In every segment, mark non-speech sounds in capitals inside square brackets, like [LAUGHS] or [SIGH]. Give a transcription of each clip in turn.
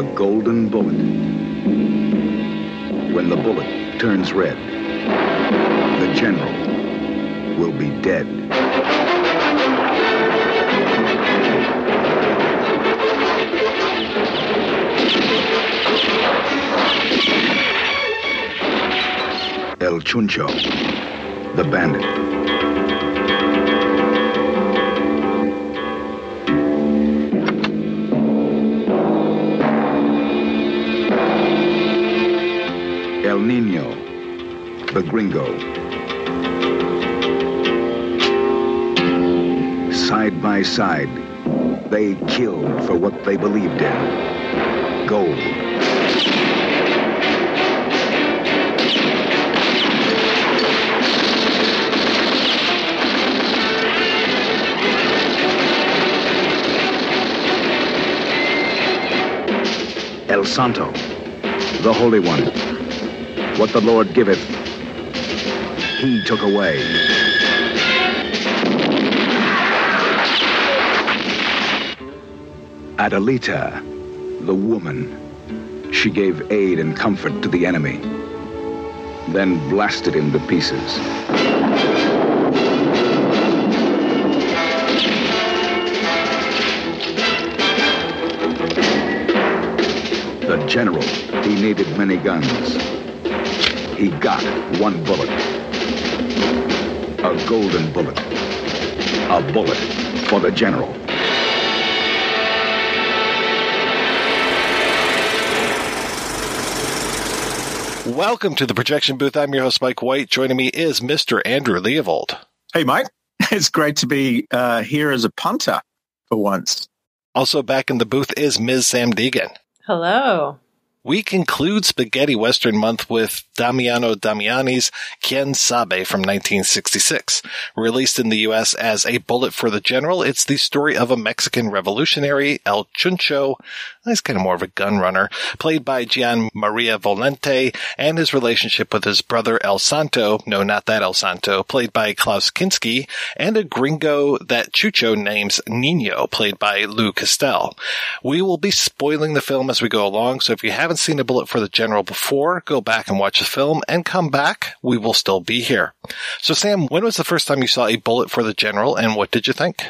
A golden bullet. When the bullet turns red, the general will be dead. El Chuncho, the bandit. Nino, the gringo. Side by side, they killed for what they believed in gold. El Santo, the Holy One. What the Lord giveth, he took away. Adelita, the woman, she gave aid and comfort to the enemy, then blasted him to pieces. The general, he needed many guns. He got one bullet. A golden bullet. A bullet for the general. Welcome to the projection booth. I'm your host, Mike White. Joining me is Mr. Andrew Leavold. Hey, Mike. [LAUGHS] It's great to be uh, here as a punter for once. Also back in the booth is Ms. Samm Deighan. Hello. We conclude Spaghetti Western Month with Damiano Damiani's Quien Sabe from 1966. Released in the U.S. as A Bullet for the General, it's the story of a Mexican revolutionary, El Chuncho, he's kind of more of a gun runner, played by Gian Maria Volonte, and his relationship with his brother El Santo, no, not that El Santo, played by Klaus Kinski, and a gringo that Chucho names Nino, played by Lou Castel. We will be spoiling the film as we go along, so if you haven't seen A Bullet for the General before, go back and watch the film and come back. We will still be here. So Samm, when was the first time you saw A Bullet for the General and what did you think?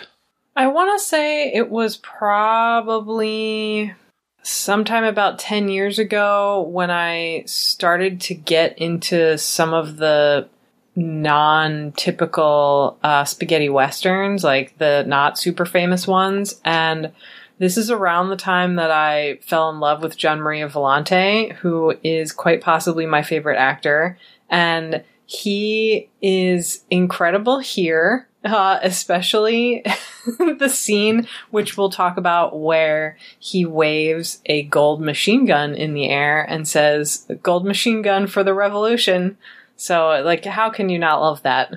I want to say it was probably sometime about 10 years ago when I started to get into some of the non typical uh, spaghetti westerns, like the not super famous ones. And this is around the time that I fell in love with Gian Maria Volonte, who is quite possibly my favorite actor. And he is incredible here, uh, especially [LAUGHS] the scene which we'll talk about where he waves a gold machine gun in the air and says, Gold machine gun for the revolution. So, like, how can you not love that?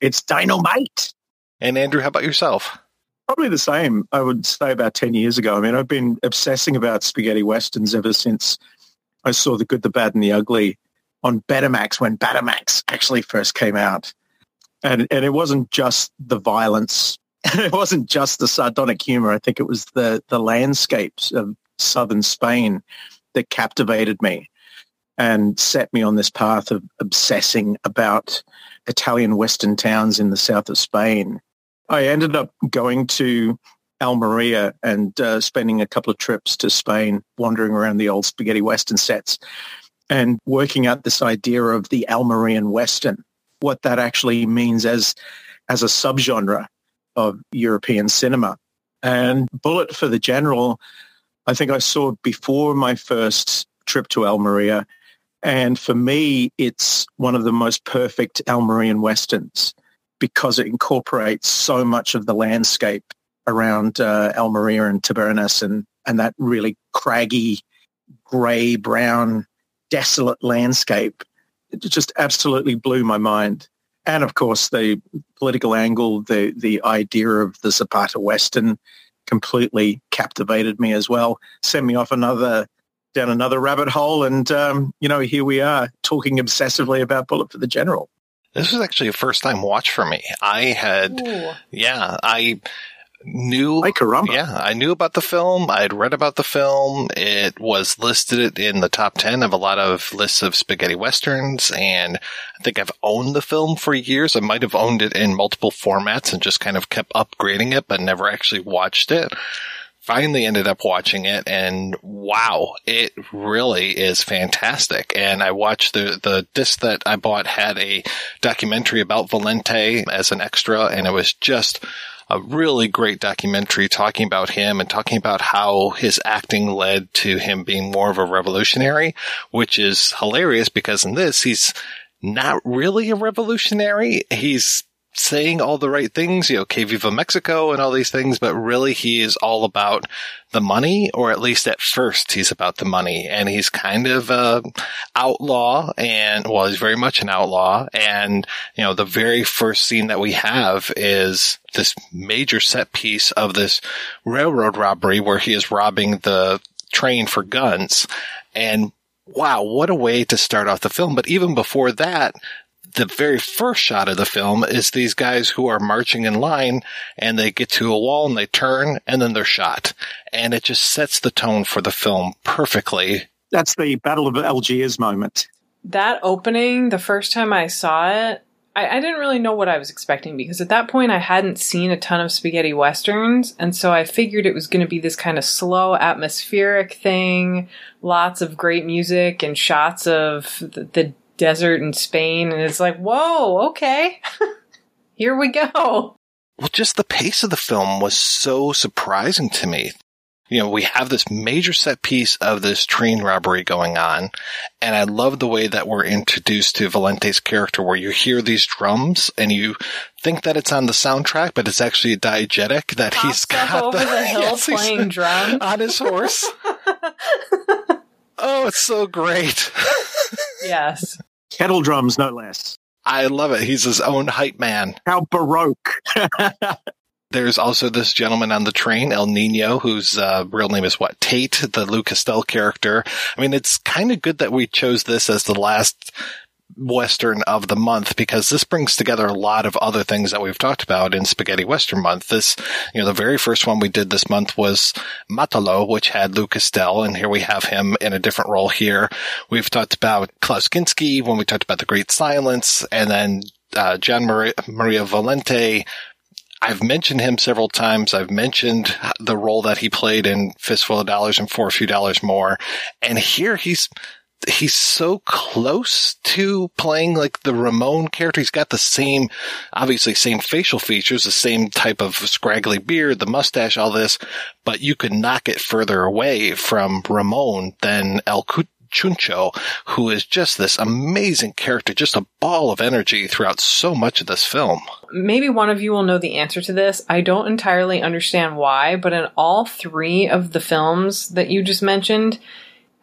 It's dynamite. And Andrew, how about yourself? probably the same. I would say about 10 years ago. I mean, I've been obsessing about spaghetti westerns ever since I saw The Good, the Bad and the Ugly on Betamax when Betamax actually first came out. And, and it wasn't just the violence. [LAUGHS] it wasn't just the sardonic humor. I think it was the, the landscapes of southern Spain that captivated me and set me on this path of obsessing about Italian western towns in the south of Spain. I ended up going to Almeria and uh, spending a couple of trips to Spain, wandering around the old spaghetti western sets and working out this idea of the Almerian western, what that actually means as as a subgenre of European cinema. And Bullet for the General, I think I saw before my first trip to Almeria. And for me, it's one of the most perfect Almerian westerns because it incorporates so much of the landscape around uh, Almeria and Tabernas and, and that really craggy, grey, brown, desolate landscape. It just absolutely blew my mind. And of course, the political angle, the, the idea of the Zapata Western completely captivated me as well, sent me off another down another rabbit hole. And, um, you know, here we are talking obsessively about Bullet for the General. This was actually a first time watch for me. I had, Ooh. yeah, I knew, like caramba. yeah, I knew about the film. I had read about the film. It was listed in the top 10 of a lot of lists of spaghetti westerns. And I think I've owned the film for years. I might have owned it in multiple formats and just kind of kept upgrading it, but never actually watched it finally ended up watching it and wow, it really is fantastic. And I watched the, the disc that I bought had a documentary about Volonte as an extra and it was just a really great documentary talking about him and talking about how his acting led to him being more of a revolutionary, which is hilarious because in this, he's not really a revolutionary. He's saying all the right things, you know, Que Viva Mexico and all these things, but really he is all about the money, or at least at first he's about the money. And he's kind of a outlaw and, well, he's very much an outlaw. And, you know, the very first scene that we have is this major set piece of this railroad robbery where he is robbing the train for guns. And wow, what a way to start off the film. But even before that, the very first shot of the film is these guys who are marching in line and they get to a wall and they turn and then they're shot. And it just sets the tone for the film perfectly. That's the Battle of Algiers moment. That opening, the first time I saw it, I, I, didn't really know what I was expecting because at that point I hadn't seen a ton of spaghetti westerns, and so I figured it was going to be this kind of slow, atmospheric thing, lots of great music and shots of the, the desert in Spain, and it's like, whoa, okay, [LAUGHS] here we go. Well, just the pace of the film was so surprising to me. You know, we have this major set piece of this train robbery going on, and I love the way that we're introduced to Volonte's character, where you hear these drums and you think that it's on the soundtrack, but it's actually a diegetic that Pops he's got over the, the hill [LAUGHS] yes, playing drums [LAUGHS] on his horse. oh, it's so great. yes. Kettle drums, no less. I love it. He's his own hype man. How baroque. [LAUGHS] There's also this gentleman on the train, El Nino, whose uh, real name is what? Tate, the Lou Castel character. I mean, it's kind of good that we chose this as the last Western of the month because this brings together a lot of other things that we've talked about in Spaghetti Western month. This, you know, the very first one we did this month was Matalo, which had Lou Castel, and here we have him in a different role here. We've talked about Klaus Kinski when we talked about The Great Silence, and then uh, Gian Maria, Maria Volonte, I've mentioned him several times. I've mentioned the role that he played in Fistful of Dollars and For a Few Dollars More. And here he's he's so close to playing like the Ramon character. He's got the same, obviously same facial features, the same type of scraggly beard, the mustache, all this, but you could knock it further away from Ramon than El Chuncho, who is just this amazing character, just a ball of energy throughout so much of this film. Maybe one of you will know the answer to this. I don't entirely understand why, but in all three of the films that you just mentioned,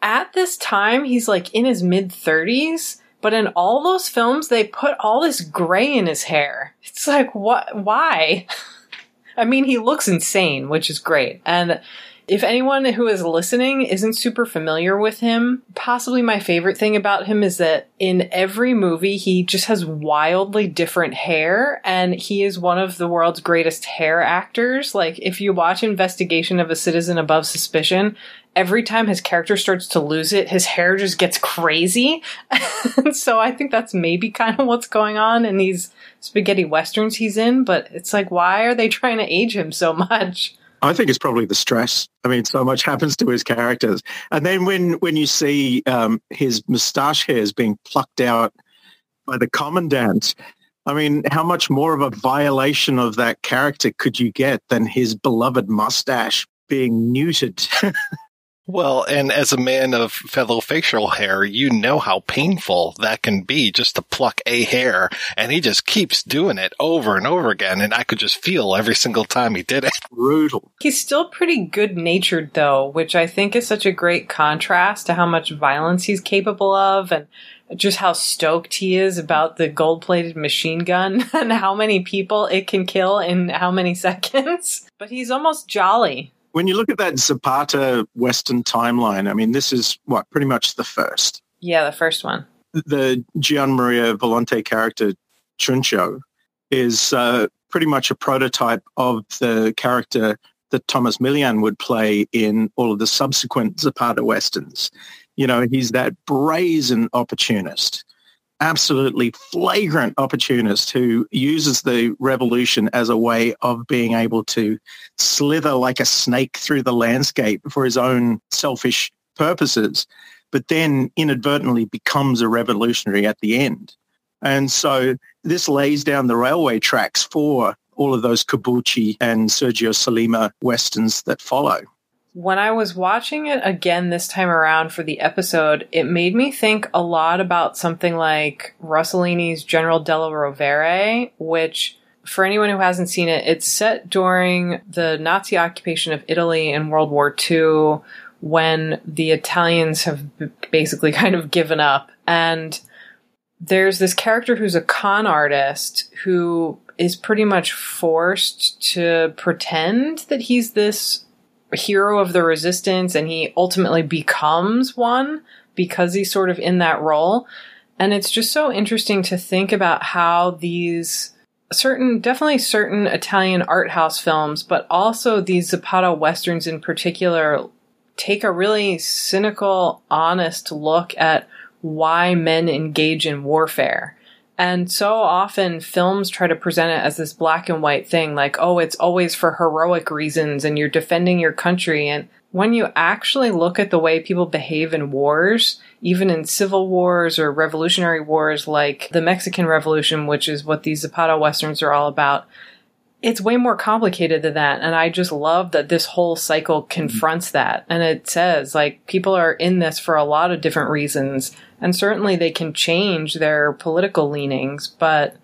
at this time, he's like in his mid 30s, but in all those films, they put all this gray in his hair. It's like, what? Why? [LAUGHS] I mean, he looks insane, which is great. And if anyone who is listening isn't super familiar with him, possibly my favorite thing about him is that in every movie he just has wildly different hair and he is one of the world's greatest hair actors. Like if you watch Investigation of a Citizen Above Suspicion, every time his character starts to lose it, his hair just gets crazy. [LAUGHS] so I think that's maybe kind of what's going on in these spaghetti westerns he's in, but it's like why are they [LAUGHS] trying to age him so much? I think it's probably the stress. I mean, so much [LAUGHS] happens to his characters, and then when when you see um, his moustache hairs being plucked out by the commandant, I mean, how much more of a violation of that character could you get than his beloved mustache being neutered? Well, and as a man of fellow facial hair, you know how painful that can be just to pluck a hair. And he just keeps doing it over and over again. And I could just feel every single time he did it. Brutal. He's still pretty good natured though, which I think is such a great contrast to how much violence he's capable of and just how stoked he is about the gold plated machine gun [LAUGHS] and how many people it can kill in how many [LAUGHS] seconds. But he's almost jolly when you look at that Zapata Western timeline, I mean, this is what pretty much the first. Yeah, the first one. The Gian Maria Volonte character Chuncho is uh, pretty much a prototype of the character that Thomas Milian would play in all of the subsequent Zapata westerns. You know, he's that brazen opportunist absolutely flagrant opportunist who uses the revolution as a way of being able to slither like a snake through the landscape for his own selfish purposes, but then inadvertently becomes a revolutionary at the end. And so this lays down the railway tracks for all of those Corbucci and Sergio Sollima westerns that follow when I was watching it again this time around for the episode, it made me think a lot about something like Rossellini's General della Rovere, which for anyone who hasn't seen it, it's set during the Nazi occupation of Italy in World War II when the Italians have basically [LAUGHS] kind of given up. And there's this character who's a con artist who is pretty much forced to pretend that he's this hero of the resistance and he ultimately becomes one because he's sort of in that role. And it's just so interesting to think about how these certain, definitely certain Italian art house films, but also these Zapata westerns in particular take a really cynical, honest look at why men engage in warfare. And so often films try to present it as this black and white thing, like, oh, it's always for heroic reasons and you're defending your country. And when you actually look at the way people behave in wars, even in civil wars or revolutionary wars like the Mexican Revolution, which is what these Zapata Westerns are all about, it's way more complicated than that. And I just love that this whole cycle mm-hmm. confronts that. And it says, like, people are in this for a lot of different reasons. And certainly they can change their political leanings, but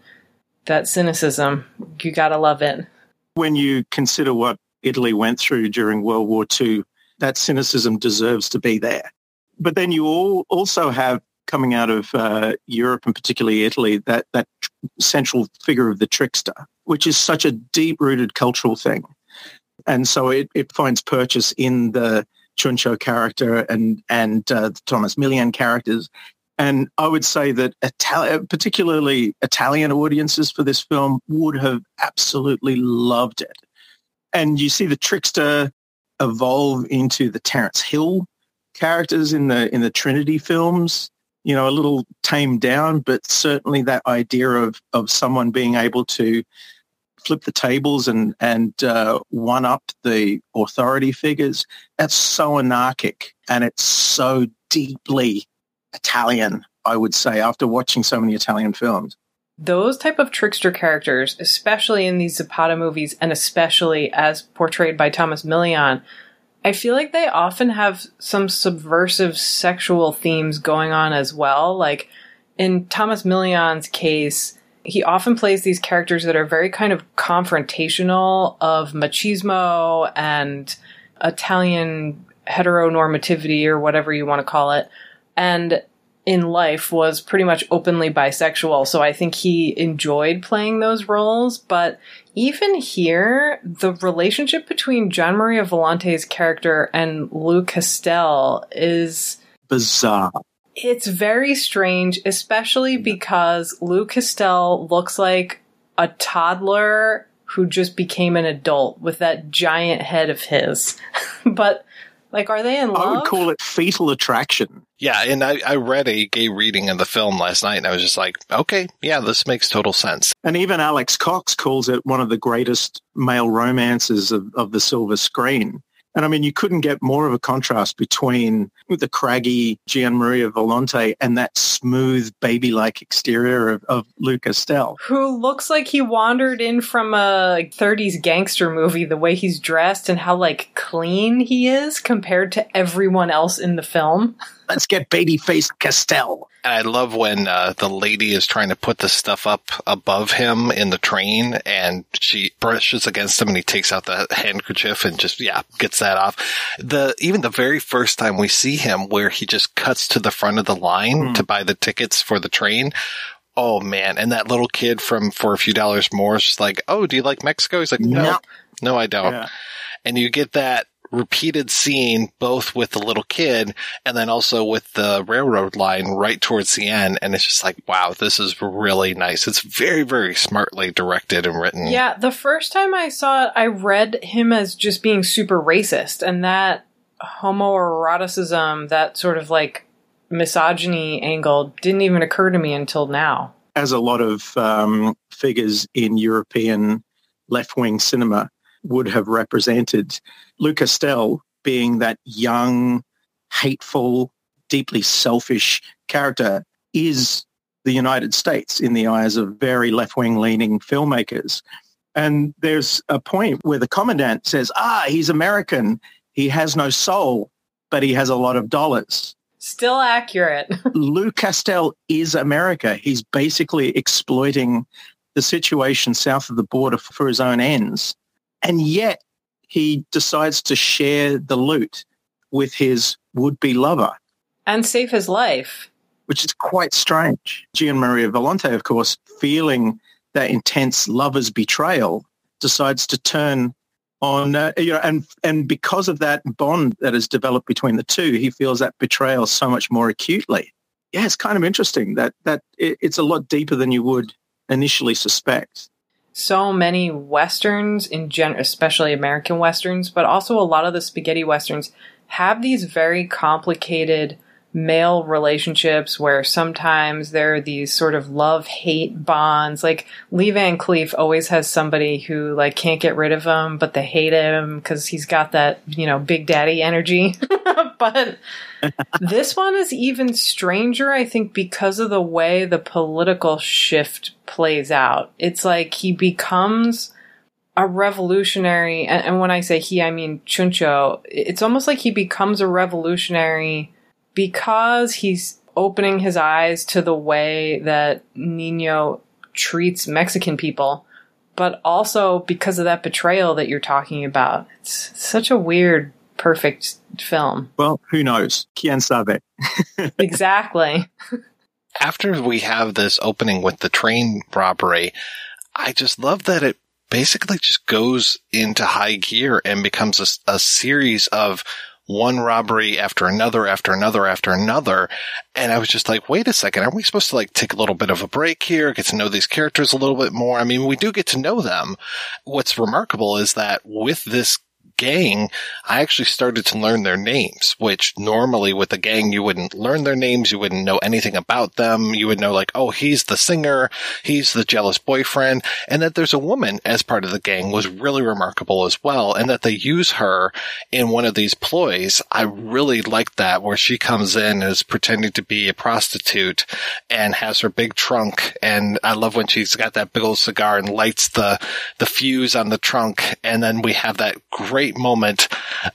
that cynicism, you gotta love it. When you consider what Italy went through during World War II, that cynicism deserves to be there. But then you all also have coming out of uh, Europe and particularly Italy, that, that central figure of the trickster, which is such a deep-rooted cultural thing. And so it, it finds purchase in the Chuncho character and, and uh, the Thomas Milian characters. And I would say that Itali- particularly Italian audiences for this film would have absolutely loved it. And you see the trickster evolve into the Terence Hill characters in the in the Trinity films you know, a little tamed down, but certainly that idea of, of someone being able to flip the tables and, and uh, one up the authority figures, that's so anarchic and it's so deeply Italian, I would say, after watching so many Italian films. Those type of trickster characters, especially in these Zapata movies and especially as portrayed by Thomas Milian, I feel like they often have some subversive sexual themes going on as well. Like in Thomas Milian's case, he often plays these characters that are very kind of confrontational of machismo and Italian heteronormativity or whatever you want to call it. And in life was pretty much openly bisexual, so I think he enjoyed playing those roles. But even here, the relationship between Gian Maria Volonte's character and Lou Castel is bizarre. It's very strange, especially because Lou Castel looks like a toddler who just became an adult with that giant head of his. [LAUGHS] but like, are they in love? I would call it fetal attraction. Yeah, and I, I read a gay reading of the film last night, and I was just like, okay, yeah, this makes total sense. And even Alex Cox calls it one of the greatest male romances of, of the silver screen. And I mean, you couldn't get more of a contrast between the craggy Gian Maria Volonte and that smooth, baby-like exterior of, of Lou Castel. Who looks like he wandered in from a 30s gangster movie, the way he's dressed and how, like, clean he is compared to everyone else in the film. [LAUGHS] Let's get baby-faced Castel. And I love when uh, the lady is trying to put the stuff up above him in the train and she brushes against him and he takes out the handkerchief and just, yeah, gets that off. The, even the very first time we see him where he just cuts to the front of the line mm. to buy the tickets for the train. Oh man. And that little kid from For a Few Dollars More is just like, Oh, do you like Mexico? He's like, No, no, no I don't. Yeah. And you get that repeated scene both with the little kid and then also with the railroad line right towards the end. And it's just like, wow, this is really nice. It's very, very smartly directed and written. Yeah. The first time I saw it, I read him as just being super racist and that homoeroticism, that sort of like misogyny angle didn't even occur to me until now. As a lot of um, figures in European left wing cinema would have represented. Lou Castel being that young, hateful, deeply selfish character is the United States in the eyes of very left-wing leaning filmmakers. And there's a point where the commandant says, ah, he's American. He has no soul, but he has a lot of dollars. Still accurate. [LAUGHS] Lou Castel is America. He's basically exploiting the situation south of the border for his own ends. And yet he decides to share the loot with his would-be lover. And save his life. Which is quite strange. Gian Maria Volonte, of course, feeling that intense lover's betrayal, decides to turn on, uh, you know, and and because of that bond that has developed between the two, he feels that betrayal so much more acutely. Yeah, it's kind of interesting that that it, it's a lot deeper than you would initially suspect so many westerns in general, especially American westerns, but also a lot of the spaghetti westerns have these very complicated male relationships where sometimes there are these sort of love hate bonds. Like Lee Van Cleef always has somebody who like can't get rid of him, but they hate him because he's got that, you know, big daddy energy. [LAUGHS] but [LAUGHS] this one is even stranger, I think, because of the way the political shift plays out. It's like he becomes a revolutionary, and, and when I say he, I mean Chuncho. It's almost like he becomes a revolutionary because he's opening his eyes to the way that Nino treats Mexican people, but also because of that betrayal that you're talking about. It's such a weird, perfect film. Well, who knows? Quien sabe? [LAUGHS] exactly. After we have this opening with the train robbery, I just love that it basically just goes into high gear and becomes a, a series of one robbery after another, after another, after another. And I was just like, wait a second, aren't we supposed to like take a little bit of a break here, get to know these characters a little bit more? I mean, we do get to know them. What's remarkable is that with this gang, I actually started to learn their names, which normally with a gang, you wouldn't learn their names. You wouldn't know anything about them. You would know like, oh, he's the singer. He's the jealous boyfriend. And that there's a woman as part of the gang was really remarkable as well. And that they use her in one of these ploys. I really liked that where she comes in as pretending to be a prostitute and has her big trunk. And I love when she's got that big old cigar and lights the, the fuse on the trunk. And then we have that great great moment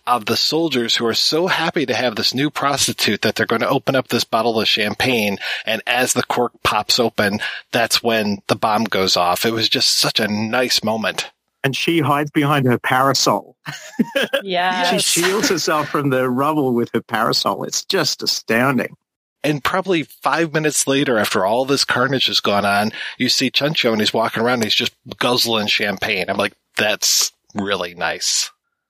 of the soldiers who are so happy to have this new prostitute that they're going to open up this bottle of champagne. And as the cork pops open, that's when the bomb goes off. It was just such a nice moment and she hides behind her parasol. [LAUGHS] Yeah. she shields herself from the rubble with her parasol. It's just astounding. And probably five minutes later, after all this carnage has gone on, you see Chuncho and he's walking around and he's just guzzling champagne. I'm like, that's really nice.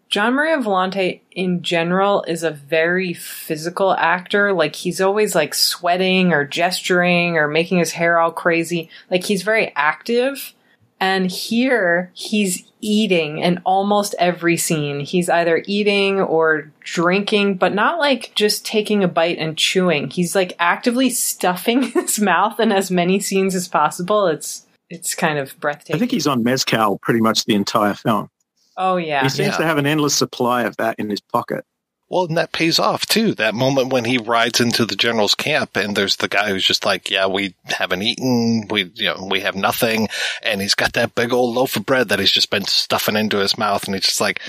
Gian Maria Volonte in general is a very physical actor. Like he's always like sweating or gesturing or making his hair all crazy. Like he's very active. And here he's eating in almost every scene. He's either eating or drinking, but not like just taking a bite and chewing. He's like actively stuffing [LAUGHS] his mouth in as many scenes as possible. It's it's kind of breathtaking. I think he's on mezcal pretty much the entire film. Oh yeah. He seems Yeah. to have an endless supply of that in his pocket. Well, and that pays off too. That moment when he rides into the general's camp and there's the guy who's just like, yeah, we haven't eaten. We, you know, we have nothing. And he's got that big old loaf of bread that he's just been stuffing into his mouth. And he's just like,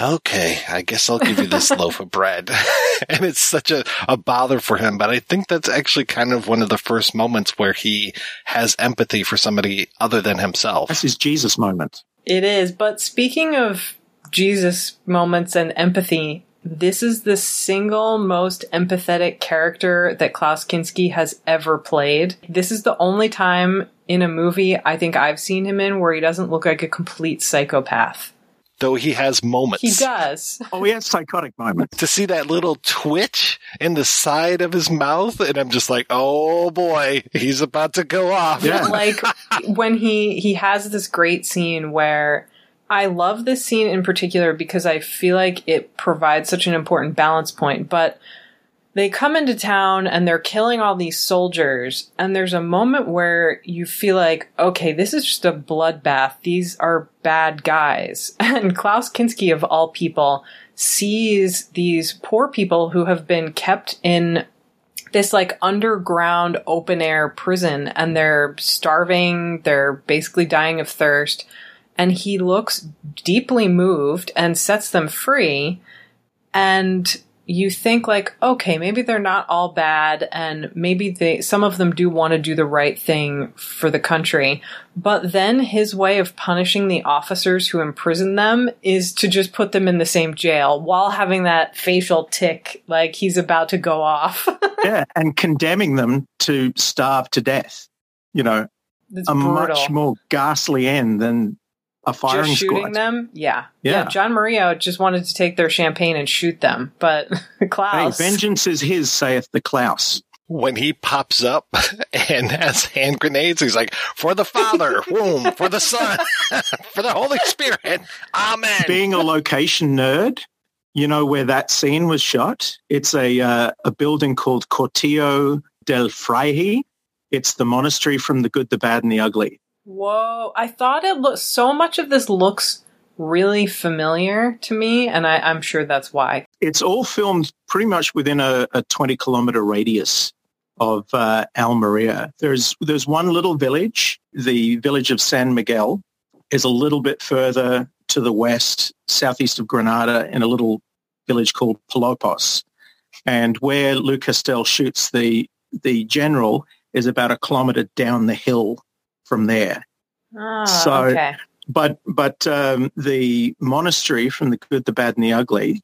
okay, I guess I'll give you this [LAUGHS] loaf of bread. [LAUGHS] and it's such a, a bother for him. But I think that's actually kind of one of the first moments where he has empathy for somebody other than himself. That's his Jesus moment. It is. But speaking of Jesus moments and empathy, this is the single most empathetic character that Klaus Kinski has ever played. This is the only time in a movie I think I've seen him in where he doesn't look like a complete psychopath. Though he has moments. He does. [LAUGHS] Oh, he has psychotic moments. to see that little twitch in the side of his mouth and I'm just like, "Oh boy, he's about to go off." Yeah. like when he he has this great scene where I love this scene in particular because I feel like it provides such an important balance point, but they come into town and they're killing all these soldiers and there's a moment where you feel like okay this is just a bloodbath these are bad guys [LAUGHS] and klaus kinski of all people sees these poor people who have been kept in this like underground open air prison and they're starving, they're basically dying of thirst. And he looks deeply moved and sets them free. And you think like, okay, maybe they're not all bad and maybe they, some of them do want to do the right thing for the country. But then his way of punishing the officers who imprison them is to just put them in the same jail while having that facial tick like he's about to go off. [LAUGHS] yeah, and condemning them to starve to death. You know, a brutal. much more ghastly end than a firing just shooting squad. them. Yeah. Yeah. Gian Maria just wanted to take their champagne and shoot them, but [LAUGHS] Hey, Klaus. vengeance is his, saith the Klaus. When he pops up [LAUGHS] and has hand grenades, he's like, "For the Father, [LAUGHS] womb, for the Son, for the Holy Spirit, Amen." Being a location nerd, you know where that scene was shot? It's a uh, a building called Cortijo del Fraile. It's the monastery from the good, the bad, and the ugly. Whoa! I thought it looked so much of this looks really familiar to me, and I, I'm sure that's why. It's all filmed pretty much within a, a 20 kilometer radius of uh, Almeria. There's there's one little village, the village of San Miguel, is a little bit further to the west, southeast of Granada, in a little village called Palopos, and where Lou Castel shoots the the general is about a kilometer down the hill from there. Ah, So- okay. But but um, the monastery from the good, the bad, and the ugly,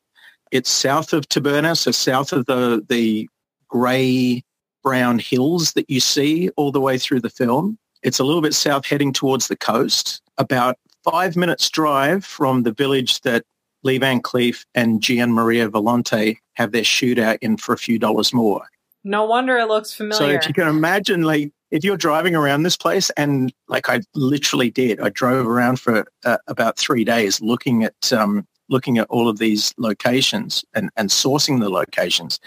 it's south of Taberna, so south of the the grey brown hills that you see all the way through the film. It's a little bit south, heading towards the coast. About five minutes drive from the village that Lee Van Cleef and Gian Maria Volonte have their shootout in for a few dollars more. No wonder it looks familiar. So if you can imagine, like, if you're driving around this place, and like I literally did, I drove around for uh, about three days looking at um, looking at all of these locations and, and sourcing the locations.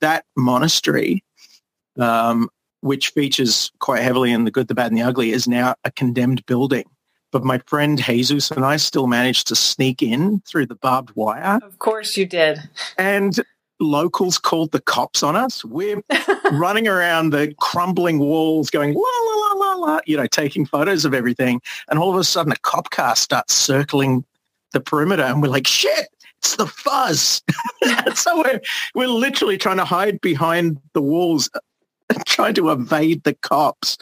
That monastery, um, which features quite heavily in the good, the bad, and the ugly, is now a condemned building. But my friend Jesus and I still managed to sneak in through the barbed wire of course you did. and locals called the cops on us. We're [LAUGHS] running around the crumbling walls going, la, la, la, la, la, you know, taking photos of everything. And all of a sudden a cop car starts circling the perimeter and we're like, shit, it's the fuzz. [LAUGHS] so we're, we're literally trying to hide behind the walls, [LAUGHS] trying to evade the cops.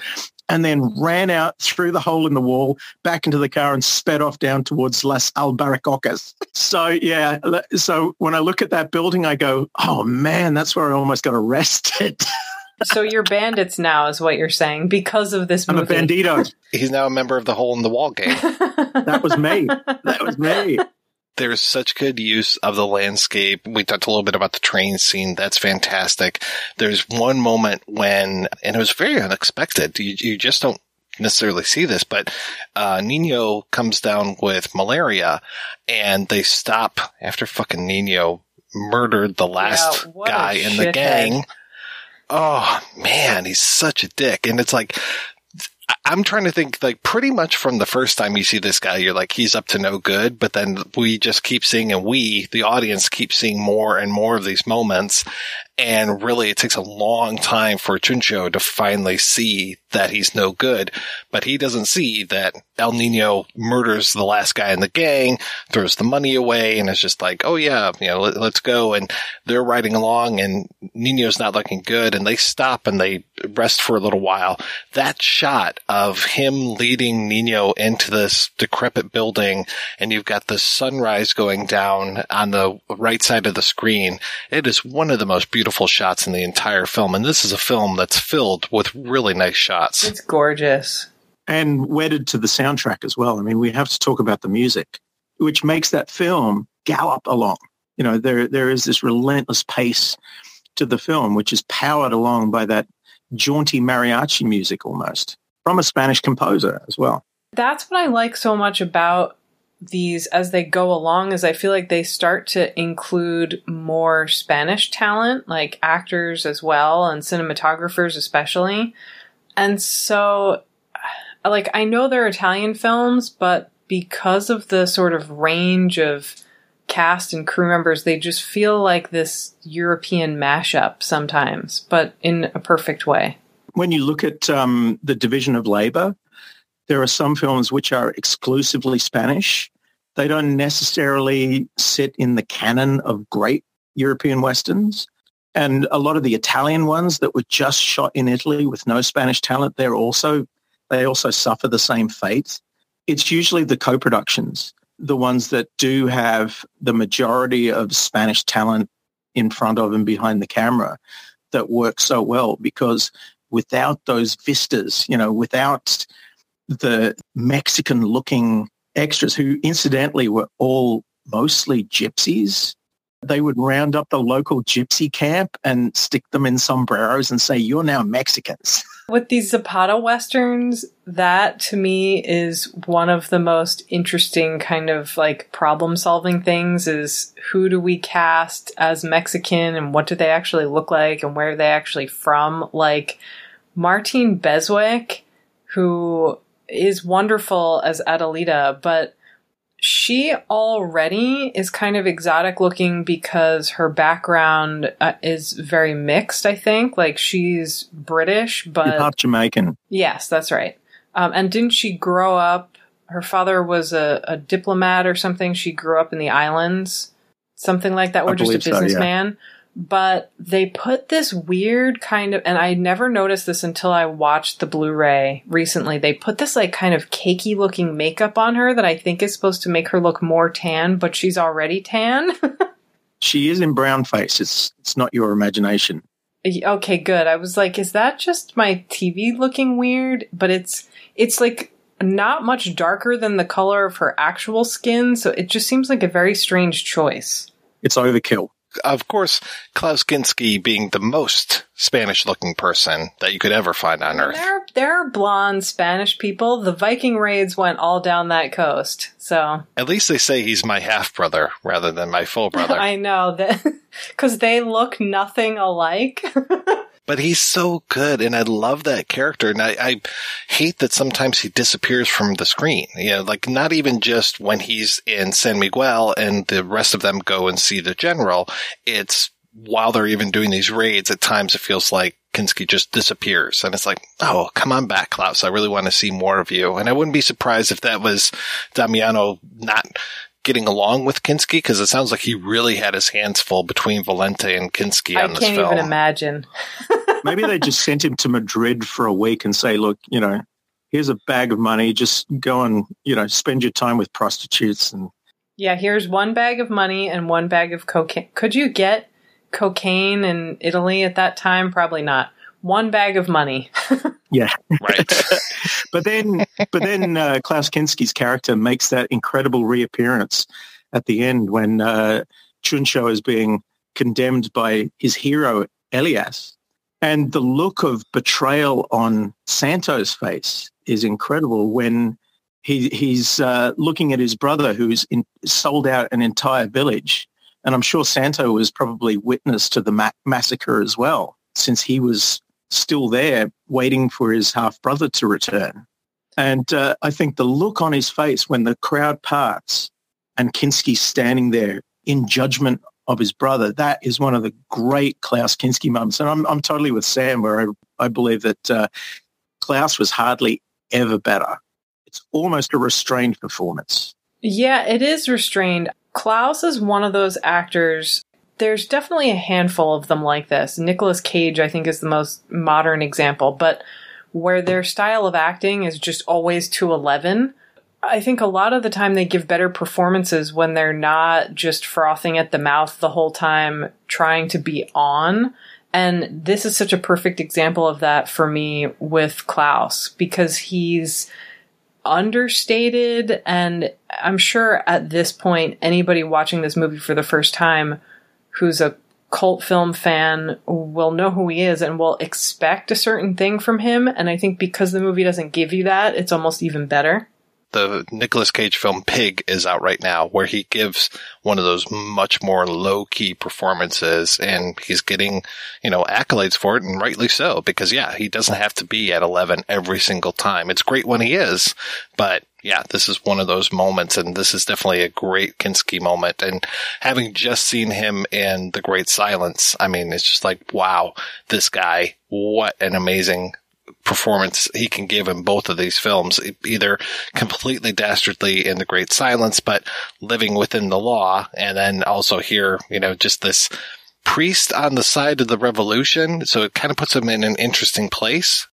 And then ran out through the hole in the wall, back into the car and sped off down towards Los Albaricoques. [LAUGHS] So yeah, so when I look at that building, I go, oh man, that's where I almost got arrested. [LAUGHS] so you're bandits now, is what you're saying, because of this movie. I'm a bandito. He's now a member of the Hole in the Wall gang. [LAUGHS] That was me. That was me. There's such good use of the landscape. We talked a little bit about the train scene. That's fantastic. There's one moment when, and it was very unexpected. You, you just don't necessarily see this, but uh, Nino comes down with malaria and they stop after fucking Nino murdered the last Yeah, guy in the gang. Oh man, he's such a dick. And it's like, I'm trying to think like pretty much from the first time you see this guy, you're like, he's up to no good. But then we just keep seeing and we, the audience keep seeing more and more of these moments. And really it takes a long time for Chuncho to finally see that he's no good, but he doesn't see that El Nino murders the last guy in the gang, throws the money away and is just like, oh yeah, you know, let, let's go. And they're riding along and Nino's not looking good and they stop and they rest for a little while. That shot of him leading Nino into this decrepit building and you've got the sunrise going down on the right side of the screen. It is one of the most beautiful shots in the entire film. And this is a film that's filled with really nice shots. It's gorgeous. and wedded to the soundtrack as well. I mean, we have to talk about the music, which makes that film gallop along. You know, there there is this relentless pace to the film, which is powered along by that jaunty mariachi music almost from a Spanish composer as well. That's what I like so much about these as they go along is I feel like they start to include more Spanish talent, like actors as well and cinematographers especially. And so like I know they're Italian films, but because of the sort of range of cast and crew members, they just feel like this European mashup sometimes, but in a perfect way. When you look at um, the division of labor, there are some films which are exclusively Spanish. They don't necessarily sit in the canon of great European westerns. And a lot of the Italian ones that were just shot in Italy with no Spanish talent, they're also they also suffer the same fate. It's usually the co-productions, the ones that do have the majority of Spanish talent in front of and behind the camera that work so well because without those vistas, you know, without the Mexican looking extras who incidentally were all mostly gypsies, they would round up the local gypsy camp and stick them in sombreros and say, you're now Mexicans. [LAUGHS] With these Zapata westerns, that to me is one of the most interesting kind of like problem solving things is who do we cast as Mexican and what do they actually look like and where are they actually from? Like Martine Beswick, who is wonderful as Adelita, but she already is kind of exotic looking because her background uh, is very mixed, I think. Like she's British, but Half Jamaican. Yes, that's right. Um, and didn't she grow up? Her father was a, a diplomat or something. She grew up in the islands, something like that, I or just a businessman. so, yeah. But they put this weird kind of, and I never noticed this until I watched the Blu-ray recently. They put this like kind of cakey looking makeup on her that I think is supposed to make her look more tan, but she's already tan. [LAUGHS] She is in brown face. It's, it's not your imagination. Okay, good. I was like, is that just my TV looking weird? But it's it's like not much darker than the color of her actual skin, so it just seems like a very strange choice. It's overkill. Of course, Klaus Kinski being the most Spanish looking person that you could ever find on Earth. There there are blonde Spanish people. The Viking raids went all down that coast, so At least they say he's my half brother rather than my full brother. [LAUGHS] I know that [LAUGHS] because they look nothing alike. [LAUGHS] but he's so good and I love that character. And I, I hate that sometimes he disappears from the screen. You know, like not even just when he's in San Miguel and the rest of them go and see the general. It's while they're even doing these raids, at times it feels like Kinski just disappears. And it's like, oh, come on back, Klaus. I really want to see more of you. And I wouldn't be surprised if that was Damiano not getting along with Kinski because it sounds like he really had his hands full between Volonte and Kinski I on this can't film. even imagine. [LAUGHS] Maybe they just sent him to Madrid for a week and say, look, you know, here's a bag of money. Just go and, you know, spend your time with prostitutes. And Yeah, here's one bag of money and one bag of cocaine. Could you get cocaine in Italy at that time? Probably not. One bag of money. [LAUGHS] yeah. Right. [LAUGHS] but then, but then uh, Klaus Kinski's character makes that incredible reappearance at the end when uh, Chuncho is being condemned by his hero, Elias. And the look of betrayal on Santo's face is incredible when he, he's uh, looking at his brother who's in, sold out an entire village. And I'm sure Santo was probably witness to the ma- massacre as well, since he was still there waiting for his half brother to return. And uh, I think the look on his face when the crowd parts and Kinski's standing there in judgment of his brother, that is one of the great Klaus Kinski moments. And I'm, I'm totally with Sam where I, I believe that uh, Klaus was hardly ever better. It's almost a restrained performance. Yeah, it is restrained. Klaus is one of those actors. There's definitely a handful of them like this. Nicolas Cage, I think, is the most modern example, but where their style of acting is just always to 11. I think a lot of the time they give better performances when they're not just frothing at the mouth the whole time, trying to be on. And this is such a perfect example of that for me with Klaus because he's understated. And I'm sure at this point, anybody watching this movie for the first time who's a cult film fan will know who he is and will expect a certain thing from him. And I think because the movie doesn't give you that, it's almost even better the Nicolas Cage film Pig is out right now, where he gives one of those much more low key performances, and he's getting you know accolades for it, and rightly so, because yeah, he doesn't have to be at eleven every single time. It's great when he is, but yeah, this is one of those moments, and this is definitely a great Kinski moment. And having just seen him in The Great Silence, I mean, it's just like wow, this guy, what an amazing performance he can give in both of these films, either completely dastardly in The Great Silence, but living within the law. And then also here, you know, just this priest on the side of the revolution. So it kind of puts him in an interesting place.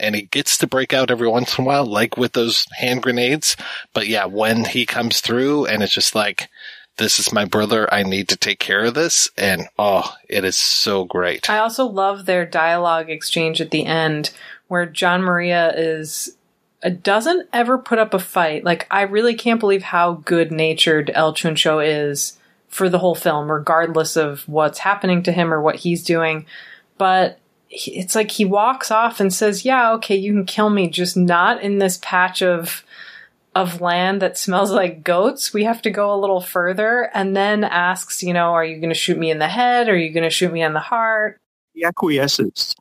And it gets to break out every once in a while, like with those hand grenades. But yeah, when he comes through and it's just like, this is my brother. I need to take care of this. And oh, it is so great. I also love their dialogue exchange at the end where Gian Maria is uh, doesn't ever put up a fight. Like I really can't believe how good natured El Chuncho is for the whole film, regardless of what's happening to him or what he's doing. But it's like he walks off and says, "Yeah, okay, you can kill me, just not in this patch of." of land that smells like goats. We have to go a little further and then asks, you know, are you going to shoot me in the head? Are you going to shoot me in the heart? He acquiesces.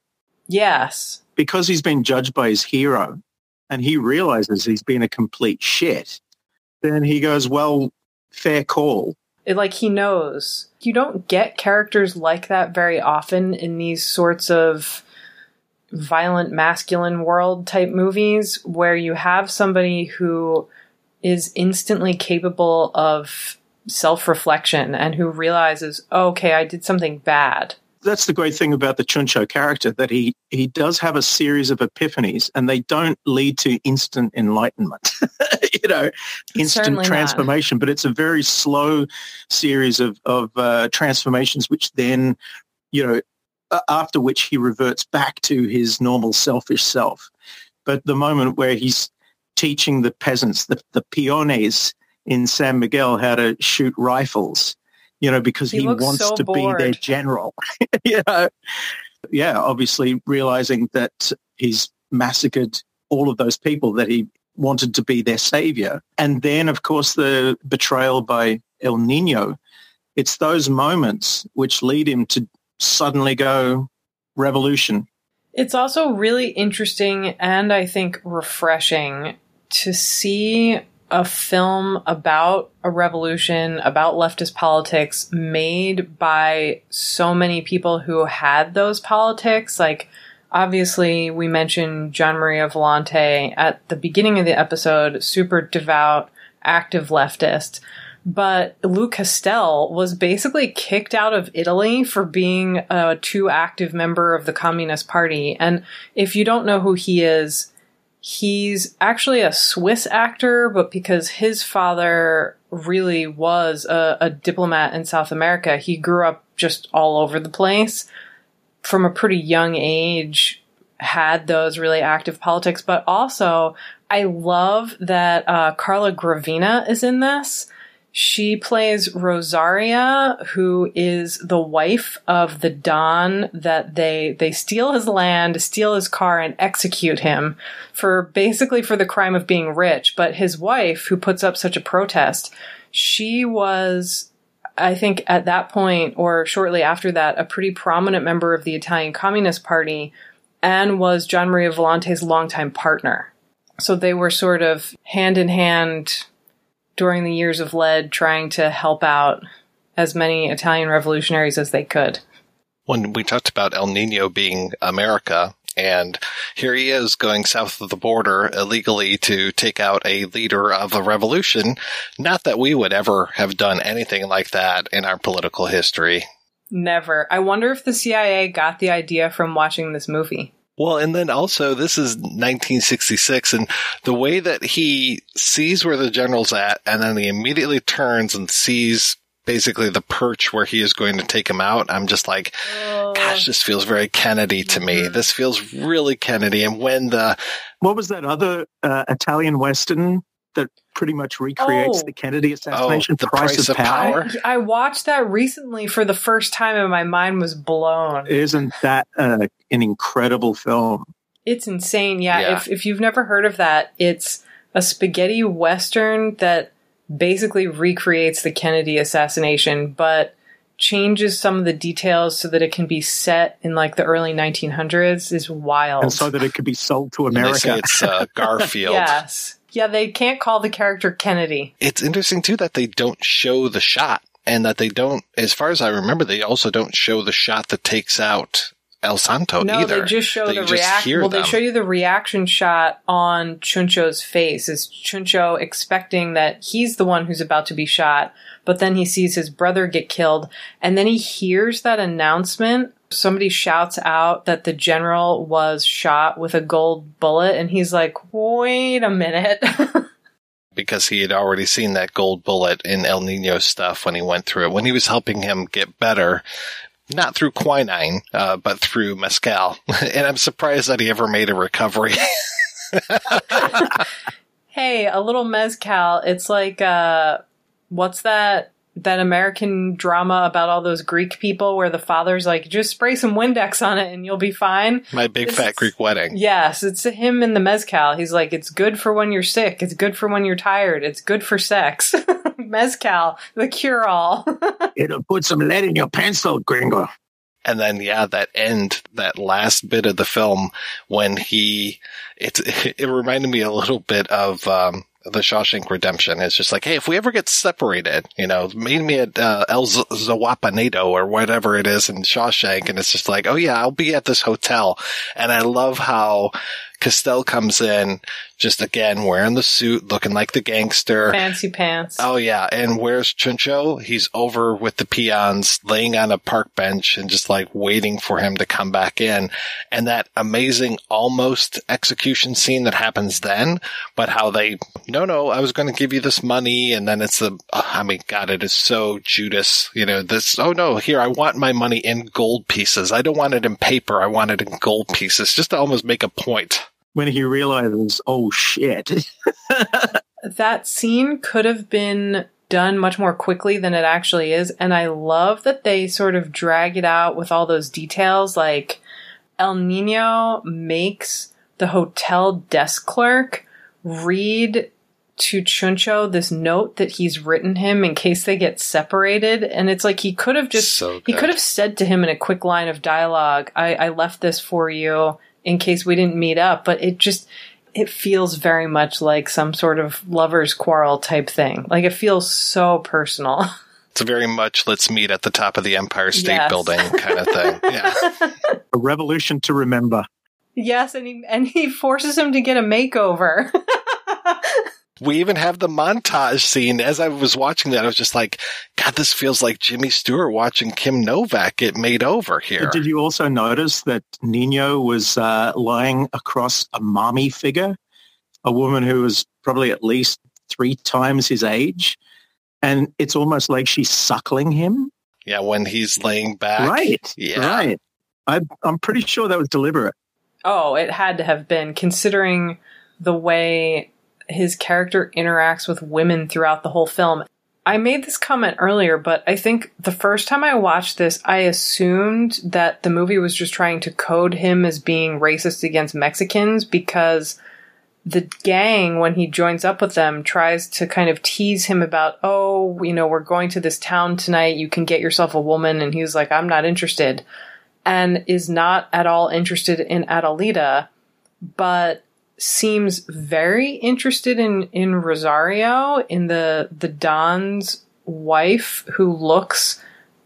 Yes because he's been judged by his hero and he realizes he's been a complete shit, then he goes, well, fair call. It, like he knows. You don't get characters like that very often in these sorts of violent masculine world type movies where you have somebody who is instantly capable of self reflection and who realizes, oh, okay, I did something bad that's the great thing about the Chuncho character that he he does have a series of epiphanies and they don't lead to instant enlightenment [LAUGHS] you know instant Certainly transformation not. but it's a very slow series of of uh, transformations which then you know after which he reverts back to his normal selfish self but the moment where he's teaching the peasants the, the peones in San Miguel how to shoot rifles you know, because he, he wants so to bored. be their general. [LAUGHS] you know? Yeah, obviously realizing that he's massacred all of those people that he wanted to be their savior. And then, of course, the betrayal by El Nino. It's those moments which lead him to suddenly go revolution. It's also really interesting and I think refreshing to see a film about a revolution, about leftist politics, made by so many people who had those politics. Like, obviously, we mentioned Gian Maria Volonté at the beginning of the episode, super devout, active leftist. but Lou Castel was basically kicked out of Italy for being a too active member of the Communist Party. And if you don't know who he is, he's actually a Swiss actor, but because his father really was a, a diplomat in South America, he grew up just all over the place from a pretty young age had those really active politics, but also I love that uh, Carla Gravina is in this. She plays Rosaria, who is the wife of the Don that they they steal his land, steal his car, and execute him for basically for the crime of being rich. But his wife, who puts up such a protest, she was I think at that point or shortly after that, a pretty prominent member of the Italian Communist Party and was Gian Maria Volonte's longtime partner. So they were sort of hand in hand during the years of lead trying to help out as many Italian revolutionaries as they could. When we talked about El Nino being America, and here he is going south of the border illegally to take out a leader of a revolution. Not that we would ever have done anything like that in our political history. Never. I wonder if the CIA got the idea from watching this movie. Well, and then also this is 1966 and the way that he sees where the general's at and then he immediately turns and sees basically the perch where he is going to take him out. I'm just like, oh. gosh, this feels very Kennedy to me. Mm-hmm. This feels really Kennedy. And when the. What was that other uh, Italian Western that pretty much recreates oh. the Kennedy assassination. Oh, the price, price of, of power. power. I, I, watched that recently for the first time, and my mind was blown. Isn't that uh, an incredible film? It's insane. Yeah, yeah. If if you've never heard of that, it's a spaghetti western that basically recreates the Kennedy assassination, but changes some of the details so that it can be set in like the early 1900s is wild. And so that it could be sold to America. it's uh, [LAUGHS] Garfield. yes. Yeah, they can't call the character Kennedy. It's interesting too that they don't show the shot and that they don't, as far as I remember, they also don't show the shot that takes out El Santo no, either. they just show the reaction. Well, them. they show you the reaction shot on Chuncho's face. Is Chuncho expecting that he's the one who's about to be shot, but then he sees his brother get killed, and then he hears that announcement somebody shouts out that the general was shot with a gold bullet and he's like wait a minute. [LAUGHS] Because he had already seen that gold bullet in el nino stuff when he went through it when he was helping him get better not through quinine uh, but through mescal. [LAUGHS] And i'm surprised that he ever made a recovery. [LAUGHS] Hey a little mezcal it's like uh what's that that American drama about all those Greek people where the father's like, just spray some Windex on it and you'll be fine. My big fat Greek wedding. Yes, it's him in the mezcal. He's like, it's good for when you're sick. It's good for when you're tired. It's good for sex. [LAUGHS] mezcal, the cure all. [LAUGHS] It'll put some lead in your pencil, gringo. And then, yeah, that end, that last bit of the film when he, it's, [LAUGHS] it reminded me a little bit of, um, the Shawshank Redemption. It's just like, hey, if we ever get separated, you know, meet me at uh, El Zawapanado or whatever it is in Shawshank, and it's just like, oh yeah, I'll be at this hotel. And I love how Castel comes in, just again wearing the suit, looking like the gangster. Fancy pants. Oh yeah. And where's Chuncho? He's over with the peons, laying on a park bench and just like waiting for him to come back in. And that amazing almost execution scene that happens then, but how they, no, no, I was going to give you this money. And then it's the, oh, I mean, God, it is so Judas, you know, this, oh no, here, I want my money in gold pieces. I don't want it in paper. I want it in gold pieces just to almost make a point when he realizes, oh shit. [LAUGHS] that scene could have been done much more quickly than it actually is. And I love that they sort of drag it out with all those details. Like El Nino makes the hotel desk clerk read to Chuncho this note that he's written him in case they get separated. And it's like he could have just, so he could have said to him in a quick line of dialogue, I, I left this for you in case we didn't meet up, but it just it feels very much like some sort of lovers quarrel type thing. Like it feels so personal. [LAUGHS] It's very much let's meet at the top of the Empire State yes. Building kind of thing. [LAUGHS] Yeah. A revolution to remember. Yes, and he and he forces him to get a makeover. [LAUGHS] We even have the montage scene. As I was watching that, I was just like, God, this feels like Jimmy Stewart watching Kim Novak get made over here. Did you also notice that Nino was uh, lying across a mommy figure, a woman who was probably at least three times his age? And it's almost like she's suckling him. Yeah, when he's laying back. Right. Yeah. Right. I, I'm pretty sure that was deliberate. Oh, it had to have been, considering the way his character interacts with women throughout the whole film. I made this comment earlier, but I think the first time I watched this, I assumed that the movie was just trying to code him as being racist against Mexicans because the gang, when he joins up with them, tries to kind of tease him about, oh, you know, we're going to this town tonight. You can get yourself a woman. And he's like, I'm not interested. And is not at all interested in Adelita, but seems very interested in in Rosario in the the Don's wife who looks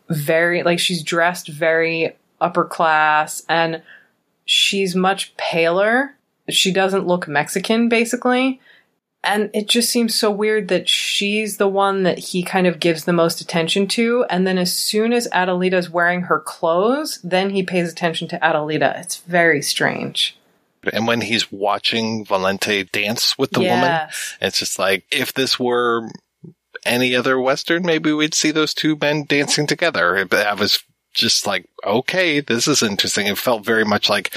very like she's dressed very upper class and she's much paler. She doesn't look Mexican basically. And it just seems so weird that she's the one that he kind of gives the most attention to. And then as soon as Adelita's wearing her clothes, then he pays attention to Adelita. It's very strange. And when he's watching Volonte dance with the Yes. woman, it's just like, if this were any other Western, maybe we'd see those two men dancing together. But I was just like, okay, this is interesting. It felt very much like,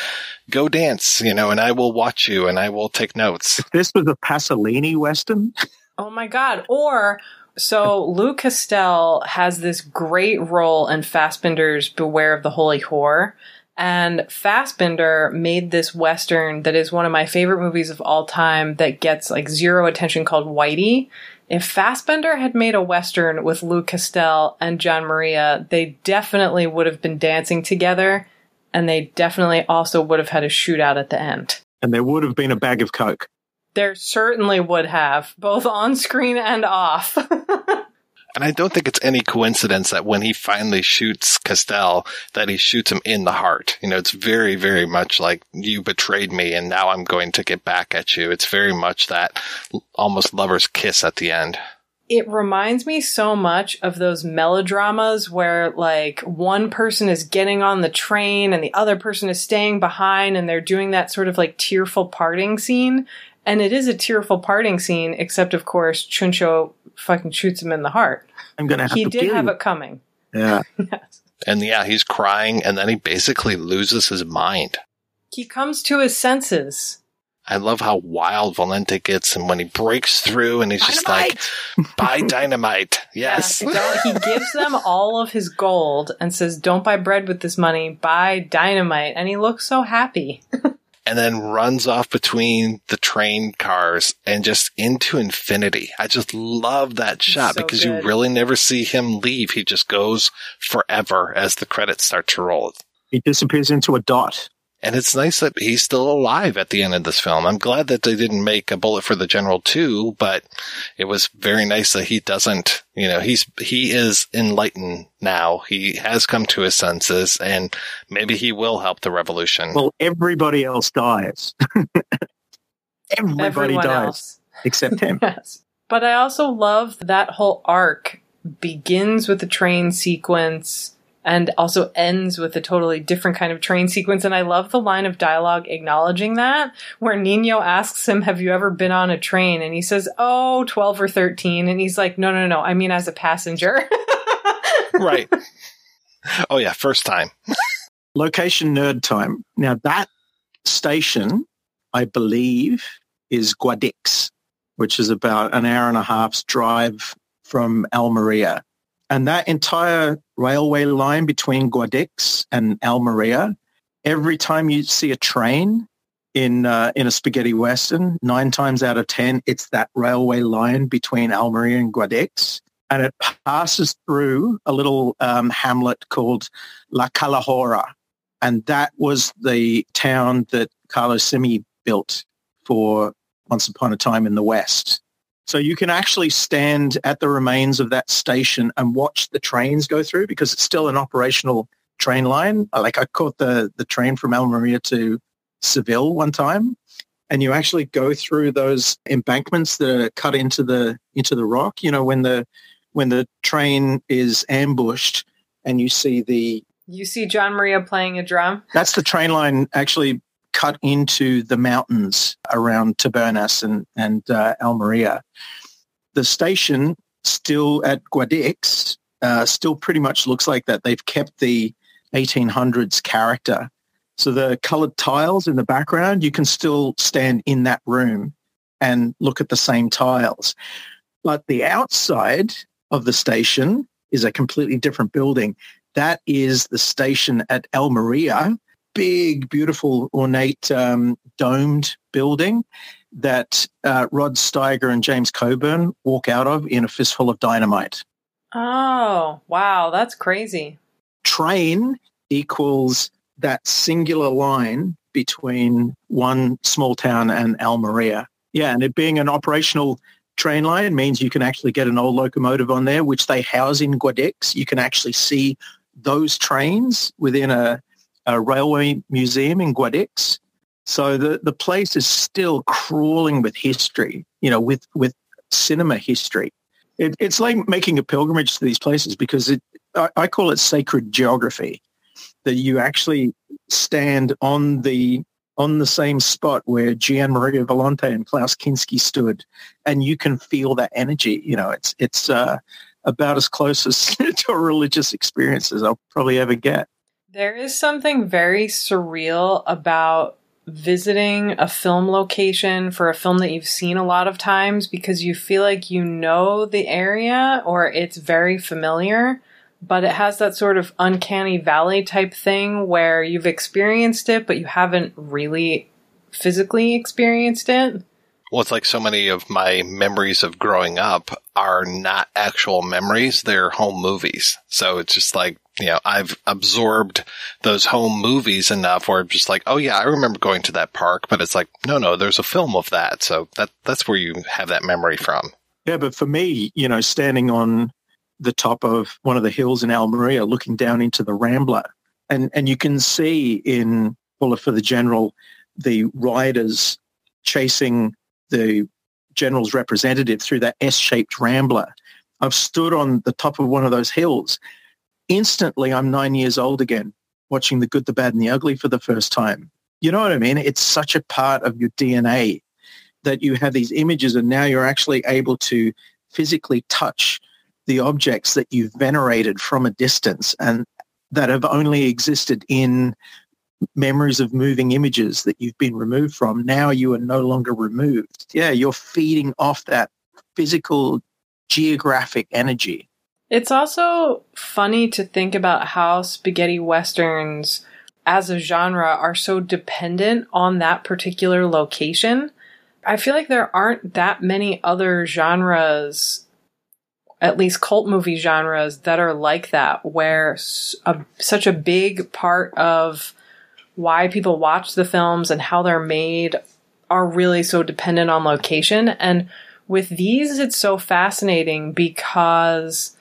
go dance, you know, and I will watch you and I will take notes. This was a Pasolini Western. Oh my god. Or so Lou Castel has this great role in Fassbinder's Beware of the Holy Whore. And Fassbinder made this Western that is one of my favorite movies of all time that gets like zero attention called Whitey. If Fassbinder had made a Western with Lou Castel and Gian Maria, they definitely would have been dancing together. And they definitely also would have had a shootout at the end. And there would have been a bag of Coke. There certainly would have, both on screen and off. [LAUGHS] And I don't think it's any coincidence that when he finally shoots Castel, that he shoots him in the heart. You know, it's very, very much like you betrayed me and now I'm going to get back at you. It's very much that almost lover's kiss at the end. it reminds me so much of those melodramas where like one person is getting on the train and the other person is staying behind and they're doing that sort of like tearful parting scene. And it is a tearful parting scene, except of course Chuncho fucking shoots him in the heart. I'm going to have He to did kill have you. it coming. Yeah. [LAUGHS] And yeah, he's crying and then he basically loses his mind. He comes to his senses. I love how wild Volonte gets and when he breaks through and he's just like, buy dynamite. [LAUGHS] Yes. Yeah, he gives them all of his gold and says, "Don't buy bread with this money. Buy dynamite." And he looks so happy. [LAUGHS] and then runs off between the train cars and just into infinity. I just love that shot so because good. you really never see him leave. He just goes forever as the credits start to roll. He disappears into a dot. And it's nice that he's still alive at the end of this film. I'm glad that they didn't make a bullet for the general too, but it was very nice that he doesn't, you know, he's, he is enlightened now. He has come to his senses and maybe he will help the revolution. Well, everybody else dies. [LAUGHS] everybody Everyone dies else. except him. [LAUGHS] Yes. But I also love that whole arc begins with the train sequence and also ends with a totally different kind of train sequence. And I love the line of dialogue acknowledging that, where Nino asks him, Have you ever been on a train? And he says, Oh, 12 or 13. And he's like, No, no, no. I mean, as a passenger. [LAUGHS] right. Oh yeah, first time. Location nerd time. Now that station, I believe, is Guadix, which is about an hour and a half's drive from Almeria. And that entire railway line between Guadix and Almeria, every time you see a train in uh, in a spaghetti western, nine times out of ten, it's that railway line between Almeria and Guadix, and it passes through a little um, hamlet called La Calahorra, and that was the town that Carlos Simi built for Once Upon a Time in the West. So you can actually stand at the remains of that station and watch the trains go through because it's still an operational train line. Like I caught the, the train from Almeria to Seville one time and you actually go through those embankments that are cut into the into the rock. You know, when the when the train is ambushed and you see the You see Gian Maria playing a drum. that's the train line actually cut into the mountains around Tabernas and and uh, Almeria. The station still at Guadix uh, still pretty much looks like that. They've kept the 1800s character. So the colored tiles in the background, you can still stand in that room and look at the same tiles. But the outside of the station is a completely different building. That is the station at Almeria, big, beautiful, ornate, um, domed building that uh, Rod Steiger and James Coburn walk out of in a fistful of dynamite. Oh, wow, that's crazy. Train equals that singular line between one small town and Almeria. Yeah, and it being an operational train line means you can actually get an old locomotive on there, which they house in Guadix. You can actually see those trains within a, a railway museum in Guadix. So the, the place is still crawling with history, you know, with, with cinema history. It, it's like making a pilgrimage to these places because it, I, I call it sacred geography, that you actually stand on the on the same spot where Gian Maria Volonte and Klaus Kinski stood, and you can feel that energy. You know, it's it's uh, about as close as [LAUGHS] to a religious experience as I'll probably ever get. There is something very surreal about visiting a film location for a film that you've seen a lot of times because you feel like you know the area or it's very familiar, but it has that sort of uncanny valley type thing where you've experienced it, but you haven't really physically experienced it. Well, it's like so many of my memories of growing up are not actual memories. They're home movies. So it's just like, you know, I've absorbed those home movies enough where I'm just like, oh yeah, I remember going to that park, but it's like, no, no, there's a film of that. So that, that's where you have that memory from. Yeah, but for me, you know, standing on the top of one of the hills in Almeria, looking down into the rambla and and you can see in Bullet for the General the riders chasing the general's representative through that S-shaped rambla. I've stood on the top of one of those hills. Instantly, I'm nine years old again, watching The Good, the Bad, and the Ugly for the first time. You know what I mean? It's such a part of your DNA that you have these images and now you're actually able to physically touch the objects that you've venerated from a distance and that have only existed in memories of moving images that you've been removed from. Now you are no longer removed. Yeah, you're feeding off that physical geographic energy. It's also funny to think about how spaghetti westerns as a genre are so dependent on that particular location. I feel like there aren't that many other genres at least cult movie genres that are like that, where a, such a big part of why people watch the films and how they're made are really so dependent on location. And with these, it's so fascinating because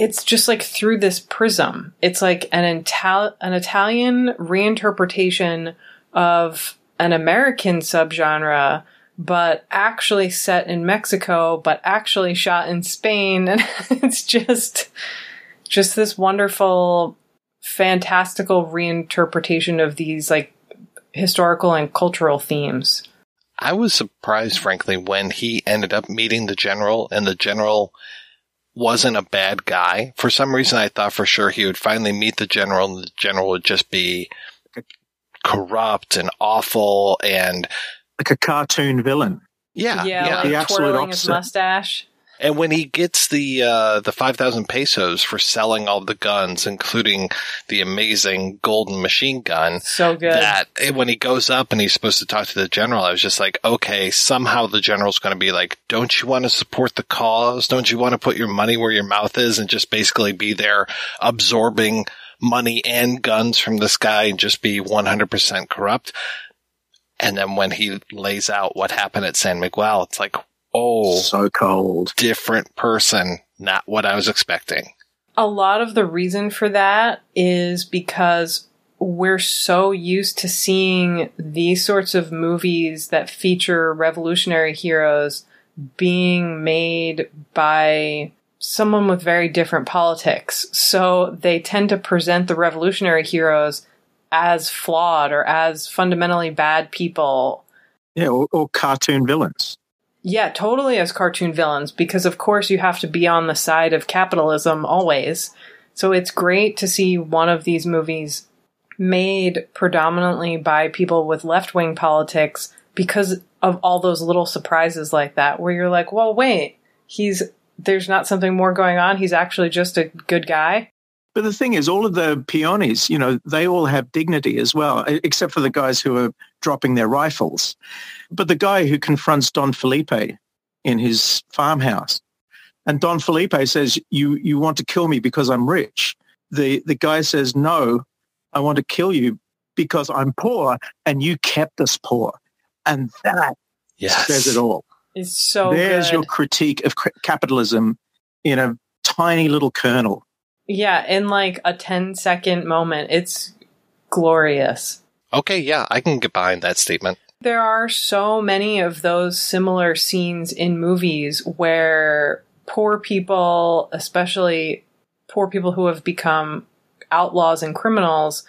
it's just like through this prism. It's like an, Ital- an Italian reinterpretation of an American subgenre but actually set in Mexico, but actually shot in Spain. [LAUGHS] And it's just, just this wonderful, fantastical reinterpretation of these like historical and cultural themes. I was surprised, frankly, when he ended up meeting the general and the general wasn't a bad guy. For some reason, I thought for sure he would finally meet the general and the general would just be corrupt and awful and like a cartoon villain. Yeah, yeah, yeah. like The absolute twirling his mustache. And when he gets the uh, the five thousand pesos for selling all the guns, including the amazing golden machine gun, So good. that when he goes up and he's supposed to talk to the general, I was just like, okay, somehow the general's going to be like, don't you want to support the cause? Don't you want to put your money where your mouth is and just basically be there absorbing money and guns from this guy and just be 100% corrupt? And then when he lays out what happened at San Miguel, it's like, oh, So cold. different person, not what I was expecting. a lot of the reason for that is because we're so used to seeing these sorts of movies that feature revolutionary heroes being made by someone with very different politics. So they tend to present the revolutionary heroes as flawed or as fundamentally bad people. Yeah, or, or cartoon villains. Yeah, totally as cartoon villains, because of course you have to be on the side of capitalism always. So it's great to see one of these movies made predominantly by people with left wing politics because of all those little surprises like that, where you're like, well, wait, he's, there's not something more going on. He's actually just a good guy. But the thing is, all of the peones, you know, they all have dignity as well, except for the guys who are dropping their rifles. But the guy who confronts Don Felipe in his farmhouse, and Don Felipe says, "You you want to kill me because I'm rich." The the guy says, "No, I want to kill you because I'm poor, and you kept us poor," and that Yes. says it all. It's so There's good. your critique of capitalism in a tiny little kernel. Yeah, in like a 10 second moment. It's glorious. Okay, yeah, I can get behind that statement. There are so many of those similar scenes in movies where poor people, especially poor people who have become outlaws and criminals,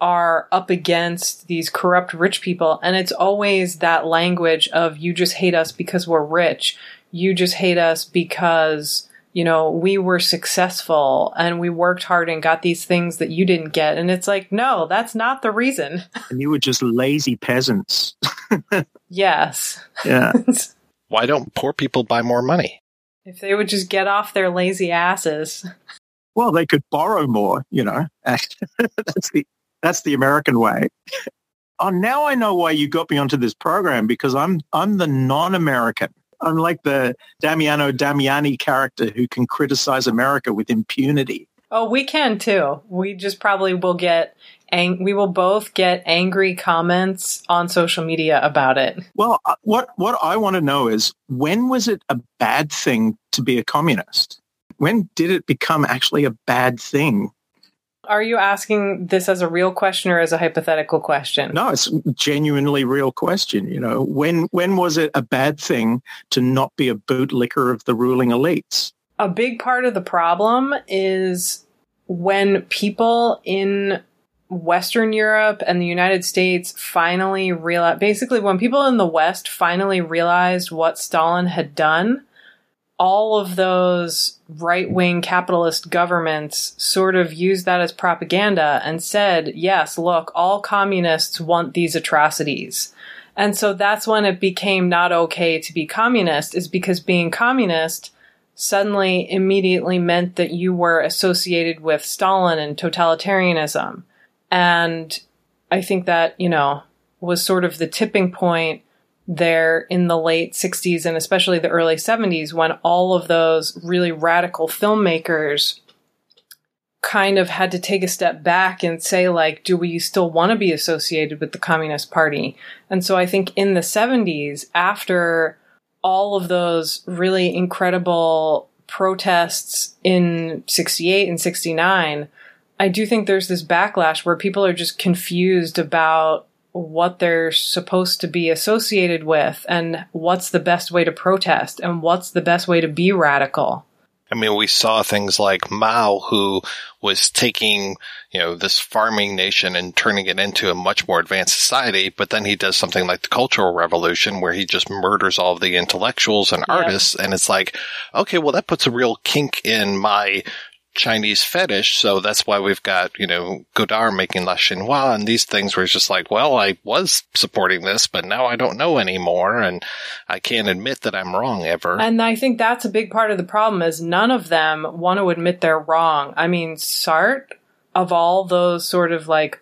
are up against these corrupt rich people. And it's always that language of, you just hate us because we're rich. You just hate us because, you know, we were successful and we worked hard and got these things that you didn't get. And it's like, no, that's not the reason. [LAUGHS] And you were just lazy peasants. yes. [LAUGHS] Yeah. [LAUGHS] Why don't poor people buy more money? If they would just get off their lazy asses. Well, they could borrow more, you know. that's the that's the American way. Oh, now I know why you got me onto this program because I'm I'm the non-American. I'm the Damiano Damiani character who can criticize America with impunity. Oh, we can too. We just probably will get ang- we will both get angry comments on social media about it. Well, uh, what what I want to know is when was it a bad thing to be a communist? When did it become actually a bad thing? Are you asking this as a real question or as a hypothetical question? No, it's a genuinely real question. You know, when when was it a bad thing to not be a bootlicker of the ruling elites? A big part of the problem is when people in Western Europe and the United States finally realized, basically, when people in the West finally realized what Stalin had done, all of those right wing capitalist governments sort of used that as propaganda and said, yes, look, all communists want these atrocities. And so that's when it became not okay to be communist, is because being communist suddenly immediately meant that you were associated with Stalin and totalitarianism. And I think that, you know, was sort of the tipping point there in the late 60s and especially the early 70s when all of those really radical filmmakers kind of had to take a step back and say like do we still want to be associated with the communist party? And so i think in the 70s after all of those really incredible protests in 68 and 69 i do think there's this backlash where people are just confused about what they're supposed to be associated with and what's the best way to protest and what's the best way to be radical. I mean, we saw things like Mao, who was taking, you know, this farming nation and turning it into a much more advanced society. But then he does something like the Cultural Revolution, where he just murders all of the intellectuals and artists. And it's like, okay, well, that puts a real kink in my Chinese fetish. So that's why we've got, you know, Godard making La Chinoise and these things where it's just like, well, I was supporting this, but now I don't know anymore. And I can't admit that I'm wrong ever. And I think that's a big part of the problem is none of them want to admit they're wrong. I mean, Sartre, of all those sort of like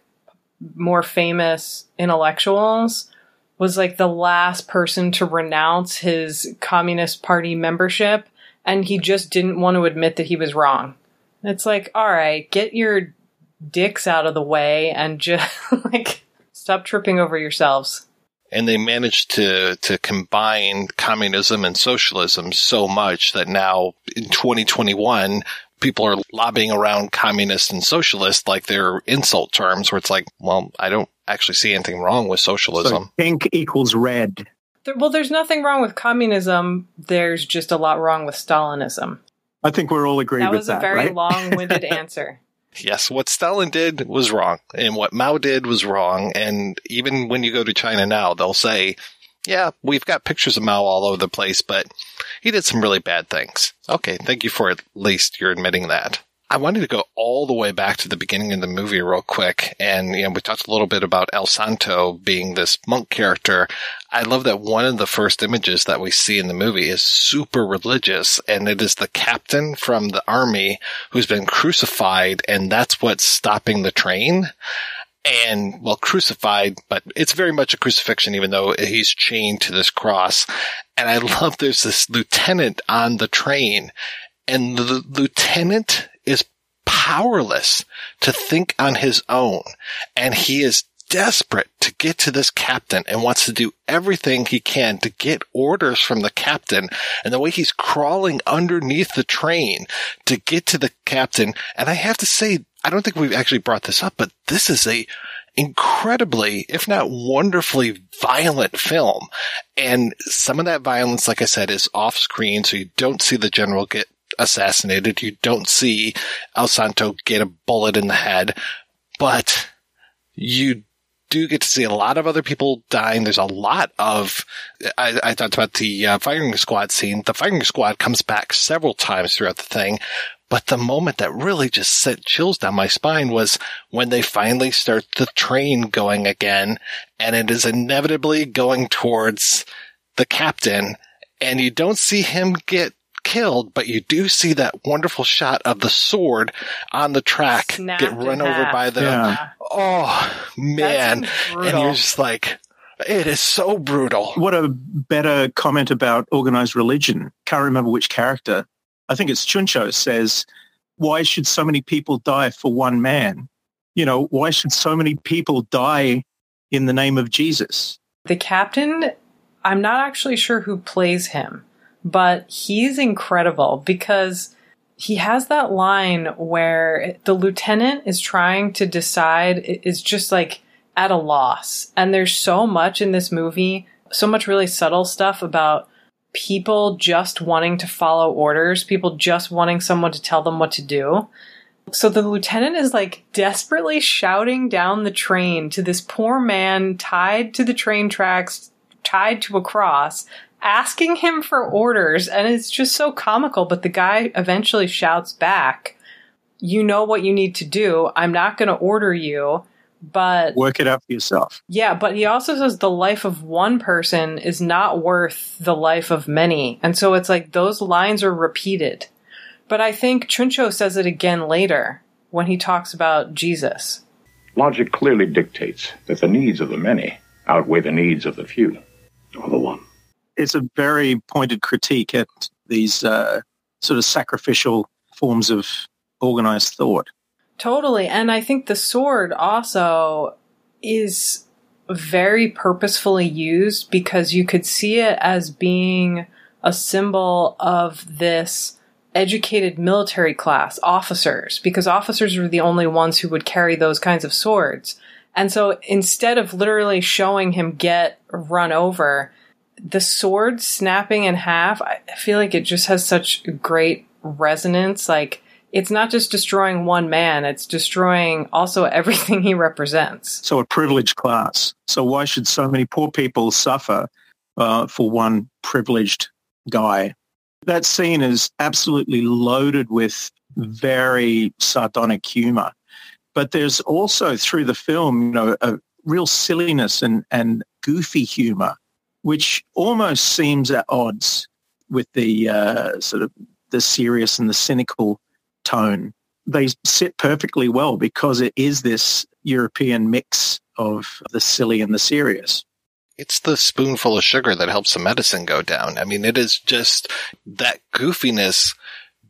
more famous intellectuals, was like the last person to renounce his Communist Party membership. And he just didn't want to admit that he was wrong. It's like, all right, get your dicks out of the way and just [LAUGHS] like stop tripping over yourselves. and they managed to to combine communism and socialism so much that now in 2021 people are lobbying around communist and socialist like they're insult terms where it's like, well, I don't actually see anything wrong with socialism. So pink equals red. There, well, there's nothing wrong with communism. There's just a lot wrong with Stalinism. I think we're all agreed That with was that. Was a very right? long-winded [LAUGHS] answer. Yes, what Stalin did was wrong, and what Mao did was wrong. And even when you go to China now, they'll say, "Yeah, we've got pictures of Mao all over the place, but he did some really bad things." Okay, thank you for at least you're admitting that. I wanted to go all the way back to the beginning of the movie real quick. And, you know, we talked a little bit about El Santo being this monk character. I love that one of the first images that we see in the movie is super religious. And it is the captain from the army who's been crucified. And that's what's stopping the train. And, well, crucified, but it's very much a crucifixion, even though he's chained to this cross. And I love there's this lieutenant on the train and the lieutenant is powerless to think on his own. And he is desperate to get to this captain and wants to do everything he can to get orders from the captain. And the way he's crawling underneath the train to get to the captain. And I have to say, I don't think we've actually brought this up, but this is a incredibly, if not wonderfully violent film. And some of that violence, like I said, is off screen. So you don't see the general get assassinated. You don't see El Santo get a bullet in the head, but you do get to see a lot of other people dying. There's a lot of, I, I talked about the uh, firing squad scene. The firing squad comes back several times throughout the thing. But the moment that really just sent chills down my spine was when they finally start the train going again and it is inevitably going towards the captain and you don't see him get killed, but you do see that wonderful shot of the sword on the track Snapped get run over by the, Yeah. Oh man. That And brutal. you're just like, it is so brutal. What a better comment about organized religion. Can't remember which character. I think it's Chuncho says, why should so many people die for one man? You know, why should so many people die in the name of Jesus? The captain, I'm not actually sure who plays him, but he's incredible because he has that line where the lieutenant is trying to decide, is just like at a loss. And there's so much in this movie, so much really subtle stuff about people just wanting to follow orders, people just wanting someone to tell them what to do. So the lieutenant is like desperately shouting down the train to this poor man tied to the train tracks, tied to a cross, asking him for orders. And it's just so comical. But the guy eventually shouts back, You know what you need to do. I'm not going to order you. But Work it out for yourself. yeah, but he also says the life of one person is not worth the life of many. And so it's like those lines are repeated. But I think Chuncho says it again later when he talks about Jesus. Logic clearly dictates that the needs of the many outweigh the needs of the few, or the one. It's a very pointed critique at these uh, sort of sacrificial forms of organized thought. Totally. And I think the sword also is very purposefully used because you could see it as being a symbol of this educated military class, officers, because officers were the only ones who would carry those kinds of swords. And so instead of literally showing him get run over, the sword snapping in half, I feel like it just has such great resonance. Like, it's not just destroying one man, it's destroying also [LAUGHS] everything he represents. So a privileged class. So why should so many poor people suffer uh, for one privileged guy? That scene is absolutely loaded with very sardonic humor. But there's also through the film, you know, a real silliness and, and goofy humor, which almost seems at odds with the uh, sort of the serious and the cynical tone. They sit perfectly well because it is this European mix of the silly and the serious. It's the spoonful of sugar that helps the medicine go down. I mean, it is just that goofiness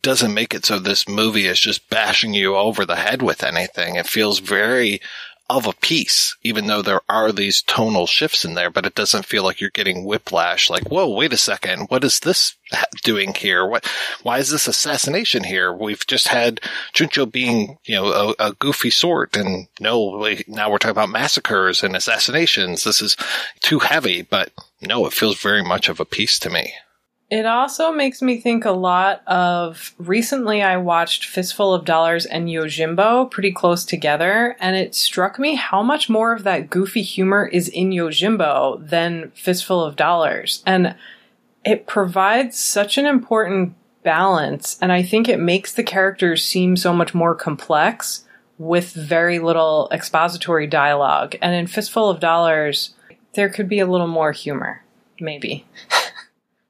doesn't make it so this movie is just bashing you over the head with anything. It feels very of a piece, even though there are these tonal shifts in there, but it doesn't feel like you're getting whiplash. Like, whoa, wait a second. What is this doing here? What, why is this assassination here? We've just had Chuncho being, you know, a, a goofy sort. And no, now we're talking about massacres and assassinations. This is too heavy, but no, it feels very much of a piece to me. It also makes me think a lot of recently I watched Fistful of Dollars and Yojimbo pretty close together, and it struck me how much more of that goofy humor is in Yojimbo than Fistful of Dollars. And it provides such an important balance, and I think it makes the characters seem so much more complex with very little expository dialogue. And in Fistful of Dollars, there could be a little more humor, maybe. [LAUGHS]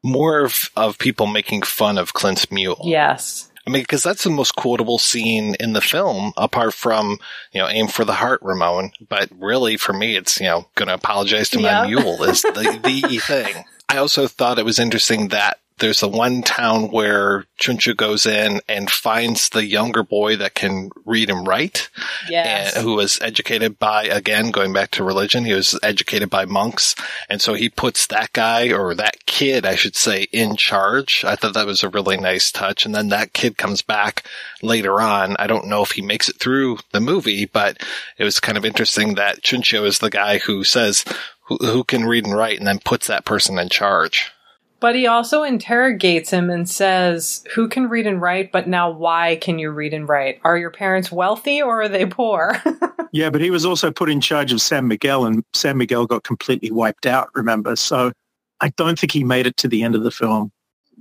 more of, of people making fun of Clint's mule. Yes. I mean, because that's the most quotable scene in the film, apart from, you know, aim for the heart, Ramon. But really, for me, it's, you know, going to apologize to my mule is the, [LAUGHS] the thing. I also thought it was interesting that there's the one town where Chuncho goes in and finds the younger boy that can read and write. Yes. And, who was educated by, again, going back to religion, he was educated by monks. And so he puts that guy, or that kid, I should say, in charge. I thought that was a really nice touch. And then that kid comes back later on. I don't know if he makes it through the movie, but it was kind of interesting that Chuncho is the guy who says, who, who can read and write and then puts that person in charge. But he also interrogates him and says, Who can read and write, but now why can you read and write? Are your parents wealthy or are they poor? [LAUGHS] yeah, but he was also put in charge of San Miguel and San Miguel got completely wiped out, remember? So I don't think he made it to the end of the film.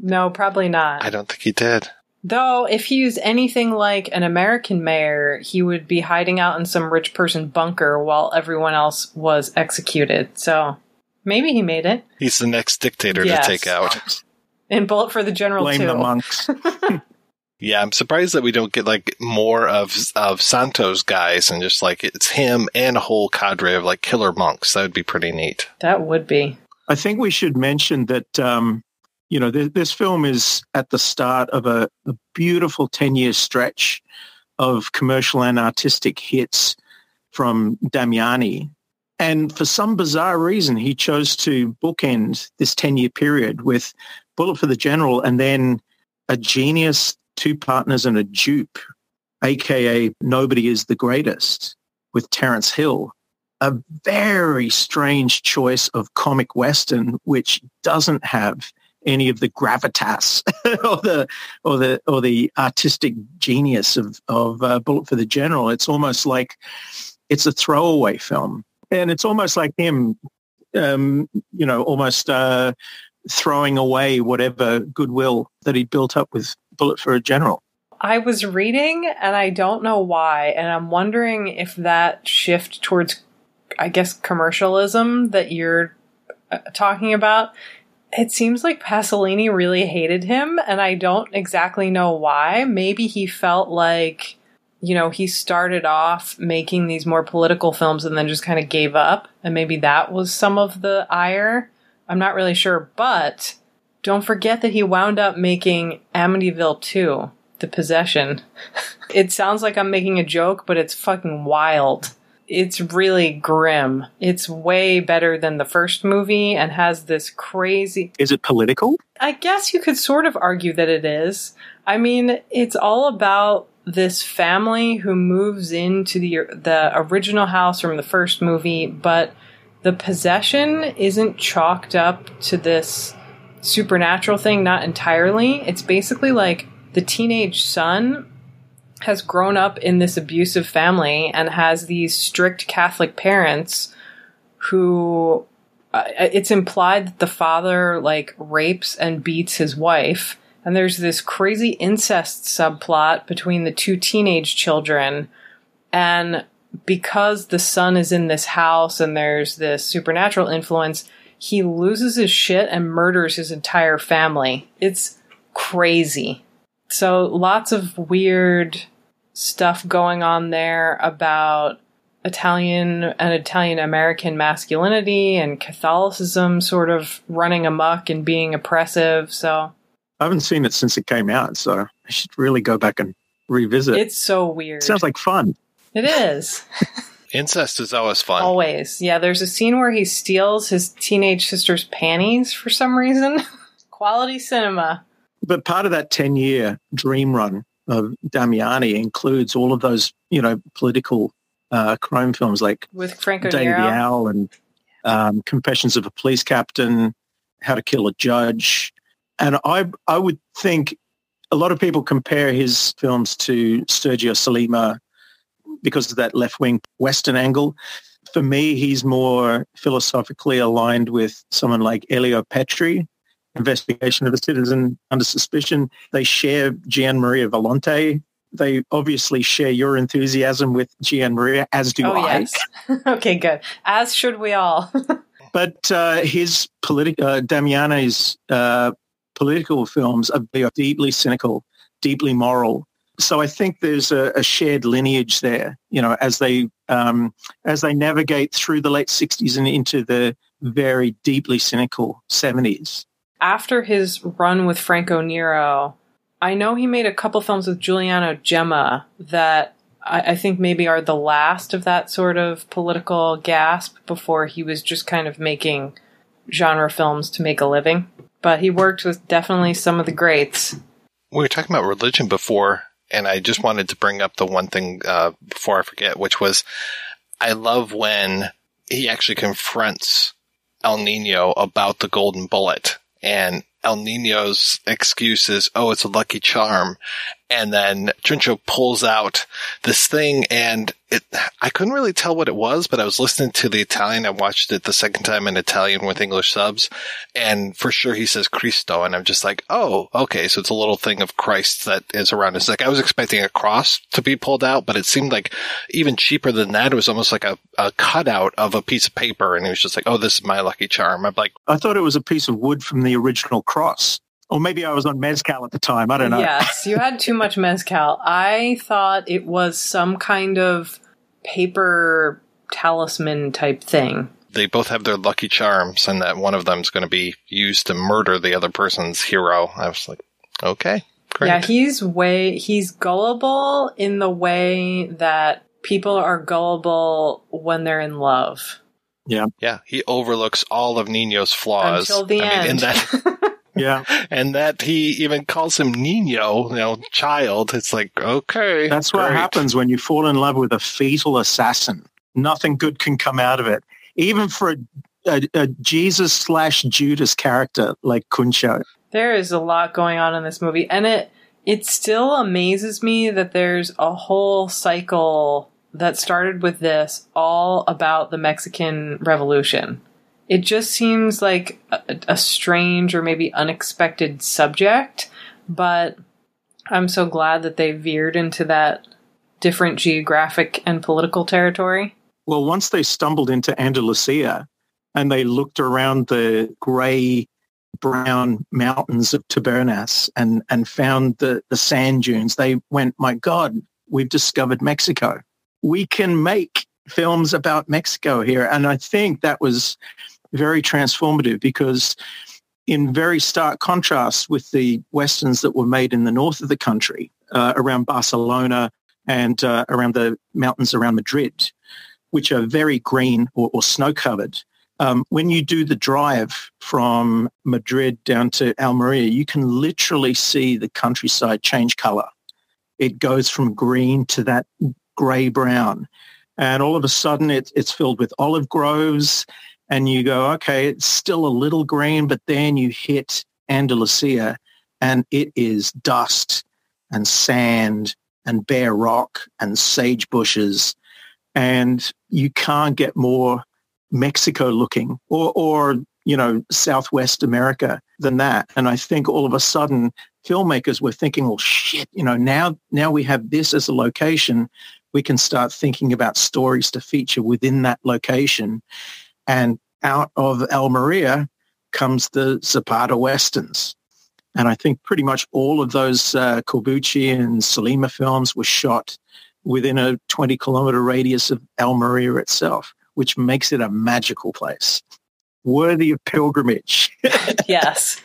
no, probably not. I don't think he did. Though, if he was anything like an American mayor, he would be hiding out in some rich person bunker while everyone else was executed. So maybe he made it. He's the next dictator Yes. to take out. And Bullet for the General Blame too. the monks. [LAUGHS] Yeah, I'm surprised that we don't get like more of of Santos guys and just like it's him and a whole cadre of like killer monks. That would be pretty neat. That would be. I think we should mention that, um, you know, th- this film is at the start of a, a beautiful 10-year stretch of commercial and artistic hits from Damiani. And for some bizarre reason, he chose to bookend this 10-year period with Bullet for the General and then A Genius, Two Partners and a Dupe, aka Nobody is the Greatest, with Terence Hill a very strange choice of comic western which doesn't have any of the gravitas [LAUGHS] or the or the or the artistic genius of of uh, Bullet for the General. It's almost like it's a throwaway film, and it's almost like him, um, you know, almost uh, throwing away whatever goodwill that he built up with Bullet for a General. I was reading and I don't know why, and I'm wondering if that shift towards, I guess, commercialism that you're uh, talking about. It seems like Pasolini really hated him, and I don't exactly know why. Maybe he felt like, you know, he started off making these more political films and then just kind of gave up, and maybe that was some of the ire. I'm not really sure, but don't forget that he wound up making Amityville 2, The Possession. [LAUGHS] it sounds like I'm making a joke, but it's fucking wild. It's really grim. It's way better than the first movie and has this crazy. Is it political? I guess you could sort of argue that it is. I mean, it's all about this family who moves into the the original house from the first movie, but the possession isn't chalked up to this supernatural thing, not entirely. It's basically like the teenage son has grown up in this abusive family and has these strict Catholic parents who uh, it's implied that the father like rapes and beats his wife and there's this crazy incest subplot between the two teenage children. And because the son is in this house and there's this supernatural influence he loses his shit and murders his entire family. It's crazy. So lots of weird stuff going on there about Italian and Italian American masculinity and Catholicism sort of running amok and being oppressive. So I haven't seen it since it came out, so I should really go back and revisit. it's so weird. Sounds like fun. it is. [LAUGHS] Incest is always fun. Always. Yeah, there's a scene where he steals his teenage sister's panties for some reason. [LAUGHS] Quality cinema. But part of that 10 year dream run of Damiani includes all of those, you know, political uh, crime films like With Franco Day of Nero. the Owl and um, Confessions of a Police Captain, How to Kill a Judge. And I, I would think a lot of people compare his films to Sergio Sollima because of that left-wing Western angle. For me, he's more philosophically aligned with someone like Elio Petri, Investigation of a Citizen Under Suspicion. They share Gian Maria Volonte. They obviously share your enthusiasm with Gian Maria, as do oh, I. yes. [LAUGHS] okay, good. As should we all. [LAUGHS] But uh, his politi- uh, Damiani's uh, political films are deeply cynical, deeply moral. So I think there's a, a shared lineage there. You know, as they um, as they navigate through the late '60s and into the very deeply cynical '70s. After his run with Franco Nero, I know he made a couple films with Giuliano Gemma that I, I think maybe are the last of that sort of political gasp before he was just kind of making genre films to make a living. But he worked with definitely some of the greats. We were talking about religion before, and I just wanted to bring up the one thing uh, before I forget, which was I love when he actually confronts El Nino about the golden bullet, and El Nino's excuse is, "Oh, it's a lucky charm," and then Chuncho pulls out this thing, and it I couldn't really tell what it was, but I was listening to the Italian. I watched it the second time in Italian with English subs, and for sure he says Cristo, and I'm just like, oh, okay, so it's a little thing of Christ that is around his like I was expecting a cross to be pulled out, but it seemed like even cheaper than that. It was almost like a, a cutout of a piece of paper, and he was just like, oh, this is my lucky charm. I'm like, I thought it was a piece of wood from the original cross, or maybe I was on mezcal at the time. I don't know. Yes, you had too much mezcal. I thought it was some kind of paper talisman type thing. they both have their lucky charms, and that one of them is going to be used to murder the other person's hero. I was like, okay, great. Yeah, he's way he's gullible in the way that people are gullible when they're in love. Yeah. Yeah, he overlooks all of Nino's flaws. Until the I mean, in end. that, [LAUGHS] yeah, [LAUGHS] and that he even calls him Nino, you know, child. It's like, okay, That's what happens when you fall in love with a fetal assassin. Nothing good can come out of it. Even for a, a, a Jesus slash Judas character like Chuncho. There is a lot going on in this movie, and it it still amazes me that there's a whole cycle that started with this all about the Mexican Revolution. It just seems like a, a strange or maybe unexpected subject, but I'm so glad that they veered into that different geographic and political territory. Well, once they stumbled into Andalusia and they looked around the grey brown mountains of Tabernas and, and found the, the sand dunes, they went, my God, we've discovered Mexico. We can make films about Mexico here. And I think that was very transformative because in very stark contrast with the westerns that were made in the north of the country, uh, around Barcelona and uh, around the mountains around Madrid, which are very green or, or snow-covered. Um, when you do the drive from Madrid down to Almeria, you can literally see the countryside change color. It goes from green to that gray-brown. And all of a sudden, it, it's filled with olive groves. And you go, okay, it's still a little green, but then you hit Andalusia and it is dust and sand and bare rock and sage bushes. And you can't get more Mexico looking or, or, you know, Southwest America than that. And I think all of a sudden filmmakers were thinking, well, shit, you know, now, now we have this as a location. We can start thinking about stories to feature within that location. And out of Almeria comes the Zapata Westerns. And I think pretty much all of those uh, Corbucci and Sollima films were shot within a 20 kilometer radius of Almeria itself, which makes it a magical place, worthy of pilgrimage. [LAUGHS] yes.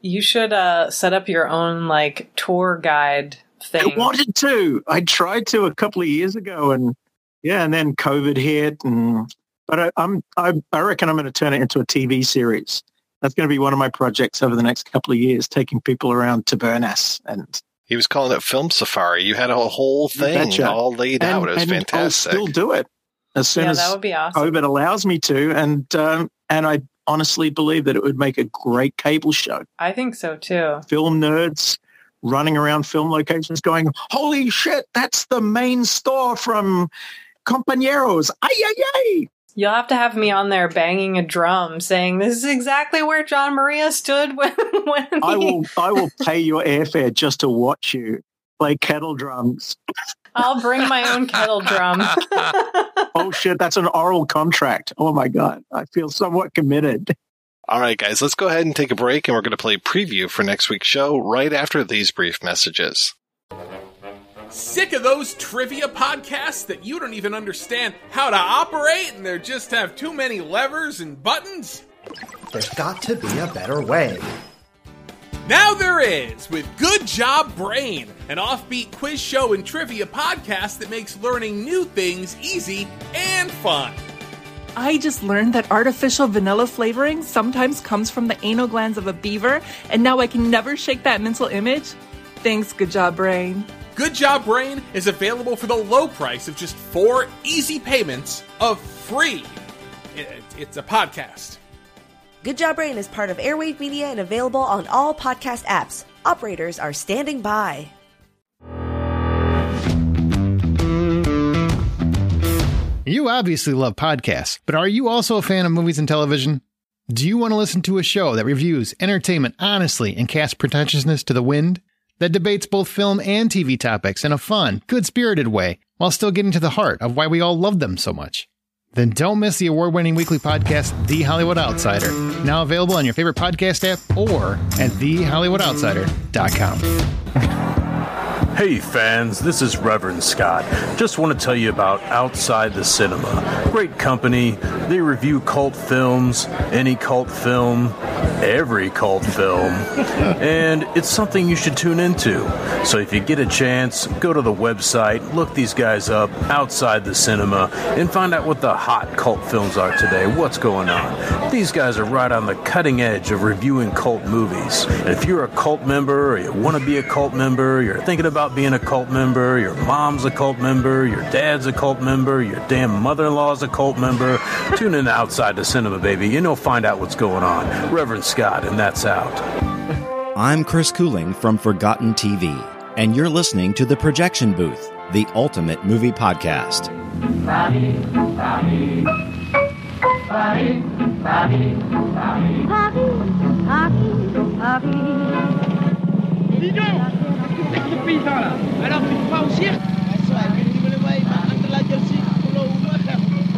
You should uh, set up your own like tour guide thing. I wanted to. I tried to a couple of years ago and Yeah, and then COVID hit, and but I, I'm I, I reckon I'm going to turn it into a TV series. That's going to be one of my projects over the next couple of years, taking people around Tabernas and He was calling it Film Safari. You had a whole thing betcha. all laid and, out. It was and fantastic. I'll still do it as soon Yeah, as that would be awesome. COVID allows me to, and um, and I honestly believe that it would make a great cable show. I think so too. Film nerds running around film locations, going, "Holy shit, that's the main store from Compañeros!" Ay ay ay! You'll have to have me on there banging a drum saying this is exactly where Gian Maria stood [LAUGHS] when when I will I will pay your airfare just to watch you play kettle drums. I'll bring my own kettle drum. [LAUGHS] Oh shit, that's an oral contract. Oh my god, I feel somewhat committed. All right, guys, let's go ahead and take a break, and we're going to play preview for next week's show right after these brief messages. Sick of those trivia podcasts that you don't even understand how to operate and they just have too many levers and buttons? There's got to be a better way. Now there is with Good Job Brain, an offbeat quiz show and trivia podcast that makes learning new things easy and fun. I just learned that artificial vanilla flavoring sometimes comes from the anal glands of a beaver, and now I can never shake that mental image. Thanks, good job, brain. Good Job Brain is available for the low price of just four easy payments of free. It- It's a podcast. Good Job Brain is part of Airwave Media and available on all podcast apps. Operators are standing by. You obviously love podcasts, but are you also a fan of movies and television? Do you want to listen to a show that reviews entertainment honestly and casts pretentiousness to the wind? That debates both film and TV topics in a fun, good spirited way, while still getting to the heart of why we all love them so much? Then don't miss the award winning weekly podcast, The Hollywood Outsider, now available on your favorite podcast app or at TheHollywoodOutsider.com. Hey fans, this is Reverend Scott. Just want to tell you about Outside the Cinema. Great company. They review cult films, any cult film, every cult film, [LAUGHS] and it's something you should tune into. So if you get a chance, go to the website, look these guys up, Outside the Cinema, and find out what the hot cult films are today, what's going on. These guys are right on the cutting edge of reviewing cult movies. And if you're a cult member, or you want to be a cult member, you're thinking about being a cult member, your mom's a cult member, your dad's a cult member, your damn mother-in-law's a cult member, tune in to Outside the Cinema, baby, and you'll find out what's going on. Reverend Scott, and that's out. I'm Chris Cooling from Forgotten TV, and you're listening to The Projection Booth, the ultimate movie podcast. Alors tu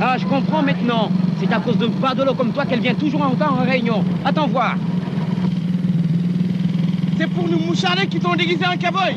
Ah, je comprends maintenant. C'est à cause de badolo comme toi qu'elle vient toujours en temps en réunion. Attends voir. C'est pour nous moucharder qui t'ont déguisé en cowboy.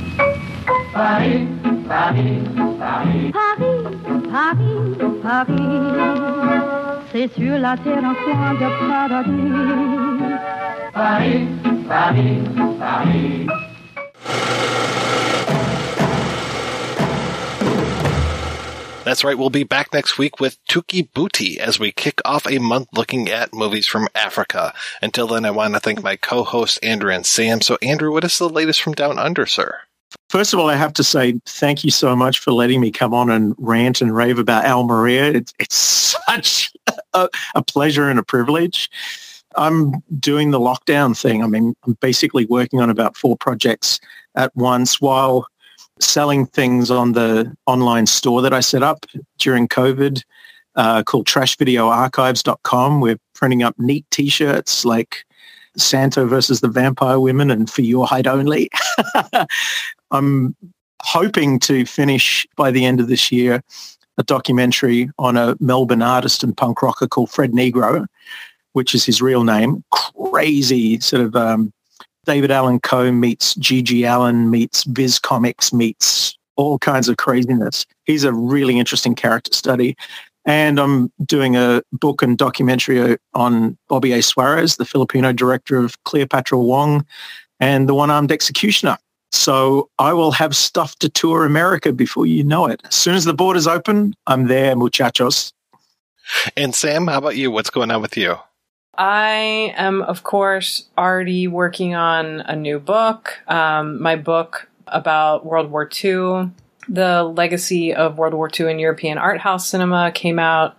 Paris, Paris, Paris, Paris, Paris, Paris. c'est sur la terre un coin de paradis. Paris, Paris, Paris. That's right, we'll be back next week with Touki Bouki as we kick off a month looking at movies from Africa. Until then, I want to thank my co-hosts Andrew and Samm. So, Andrew, what is the latest from Down Under, sir? First of all, I have to say thank you so much for letting me come on and rant and rave about Almeria. It's, it's such [LAUGHS] a, a pleasure and a privilege. I'm doing the lockdown thing. I mean, I'm basically working on about four projects at once while selling things on the online store that I set up during COVID uh, called trashvideoarchives.com. We're printing up neat t-shirts like Santo versus the Vampire Women and For Your Height Only. [LAUGHS] I'm hoping to finish by the end of this year a documentary on a Melbourne artist and punk rocker called Fred Negro, which is his real name. Crazy sort of um, David Allan Coe meets GG Allin meets Viz Comics meets all kinds of craziness. He's a really interesting character study. And I'm doing a book and documentary on Bobby A. Suarez, the Filipino director of Cleopatra Wong and the One-Armed Executioner. So I will have stuff to tour America before you know it. As soon as the borders open, I'm there, muchachos. And Samm, how about you? What's going on with you? I am, of course, already working on a new book. Um, my book about World War II, the legacy of World War II in European art house cinema, came out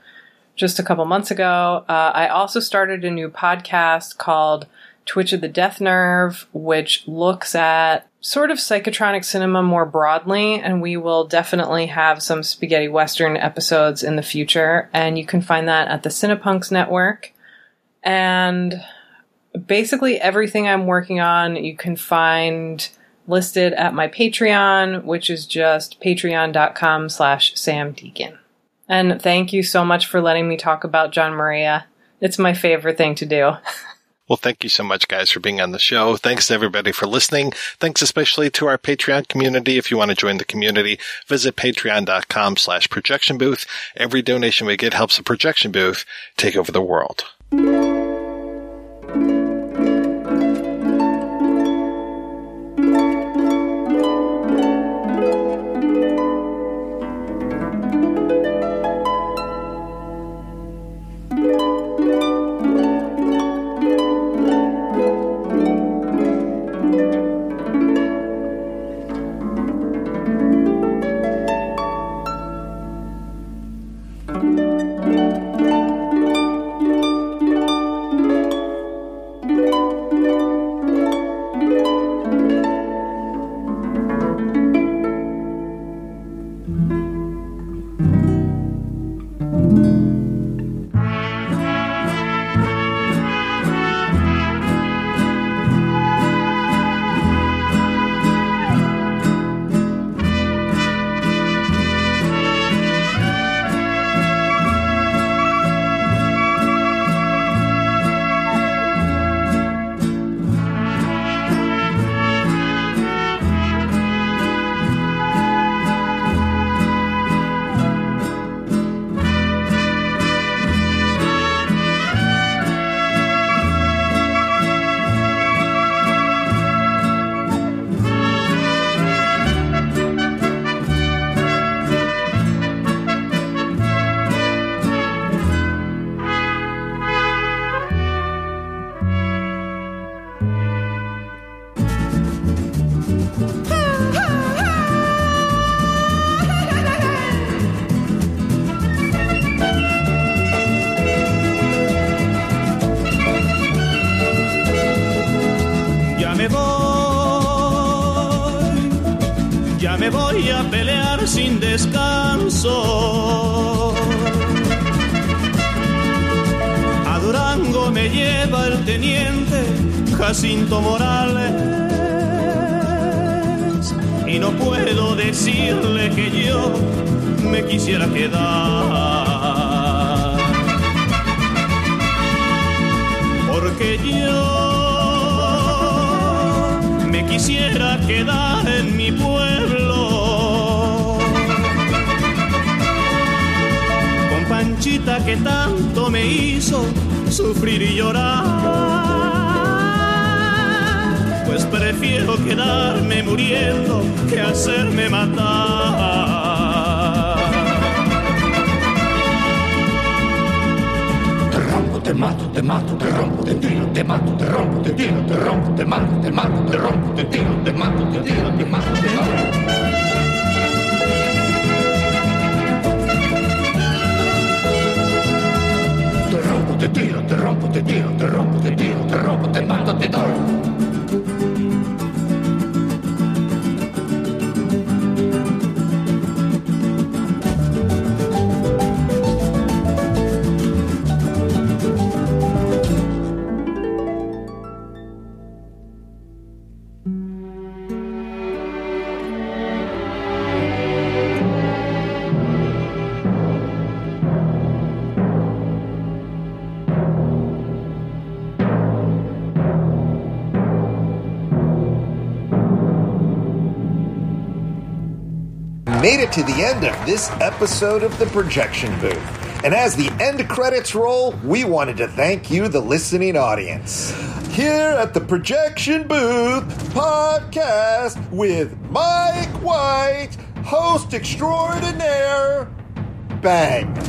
just a couple months ago. Uh, I also started a new podcast called Twitch of the Death Nerve, which looks at sort of psychotronic cinema more broadly, and we will definitely have some spaghetti western episodes in the future. And you can find that at the Cinepunks Network. And basically everything I'm working on, you can find listed at my Patreon, which is just patreon.com slash Samm Deighan. And thank you so much for letting me talk about Gian Maria. It's my favorite thing to do. [LAUGHS] Well, thank you so much, guys, for being on the show. Thanks to everybody for listening. Thanks especially to our Patreon community. If you want to join the community, visit patreon.com slash projection booth. Every donation we get helps the projection booth take over the world. Jacinto Morales. Y no puedo decirle que yo me quisiera quedar. Porque yo me quisiera quedar en mi pueblo. Con Panchita que tanto me hizo sufrir y llorar. Prefiero quedarme muriendo que hacerme matar. Te rompo, te mato, te mato, te rompo, te tiro, te mato, te rompo, te tiro, te rompo, te mato, te mato, te rompo, te tiro, te mato, te tiro, te mato, te mato. Te rompo, te tiro, te rompo, te tiro, te rompo, te tiro, te rompo, te mato, te doy. End of this episode of the Projection Booth. And as the end credits roll, we wanted to thank you, the listening audience. Here at the Projection Booth podcast with Mike White, host extraordinaire. Bang.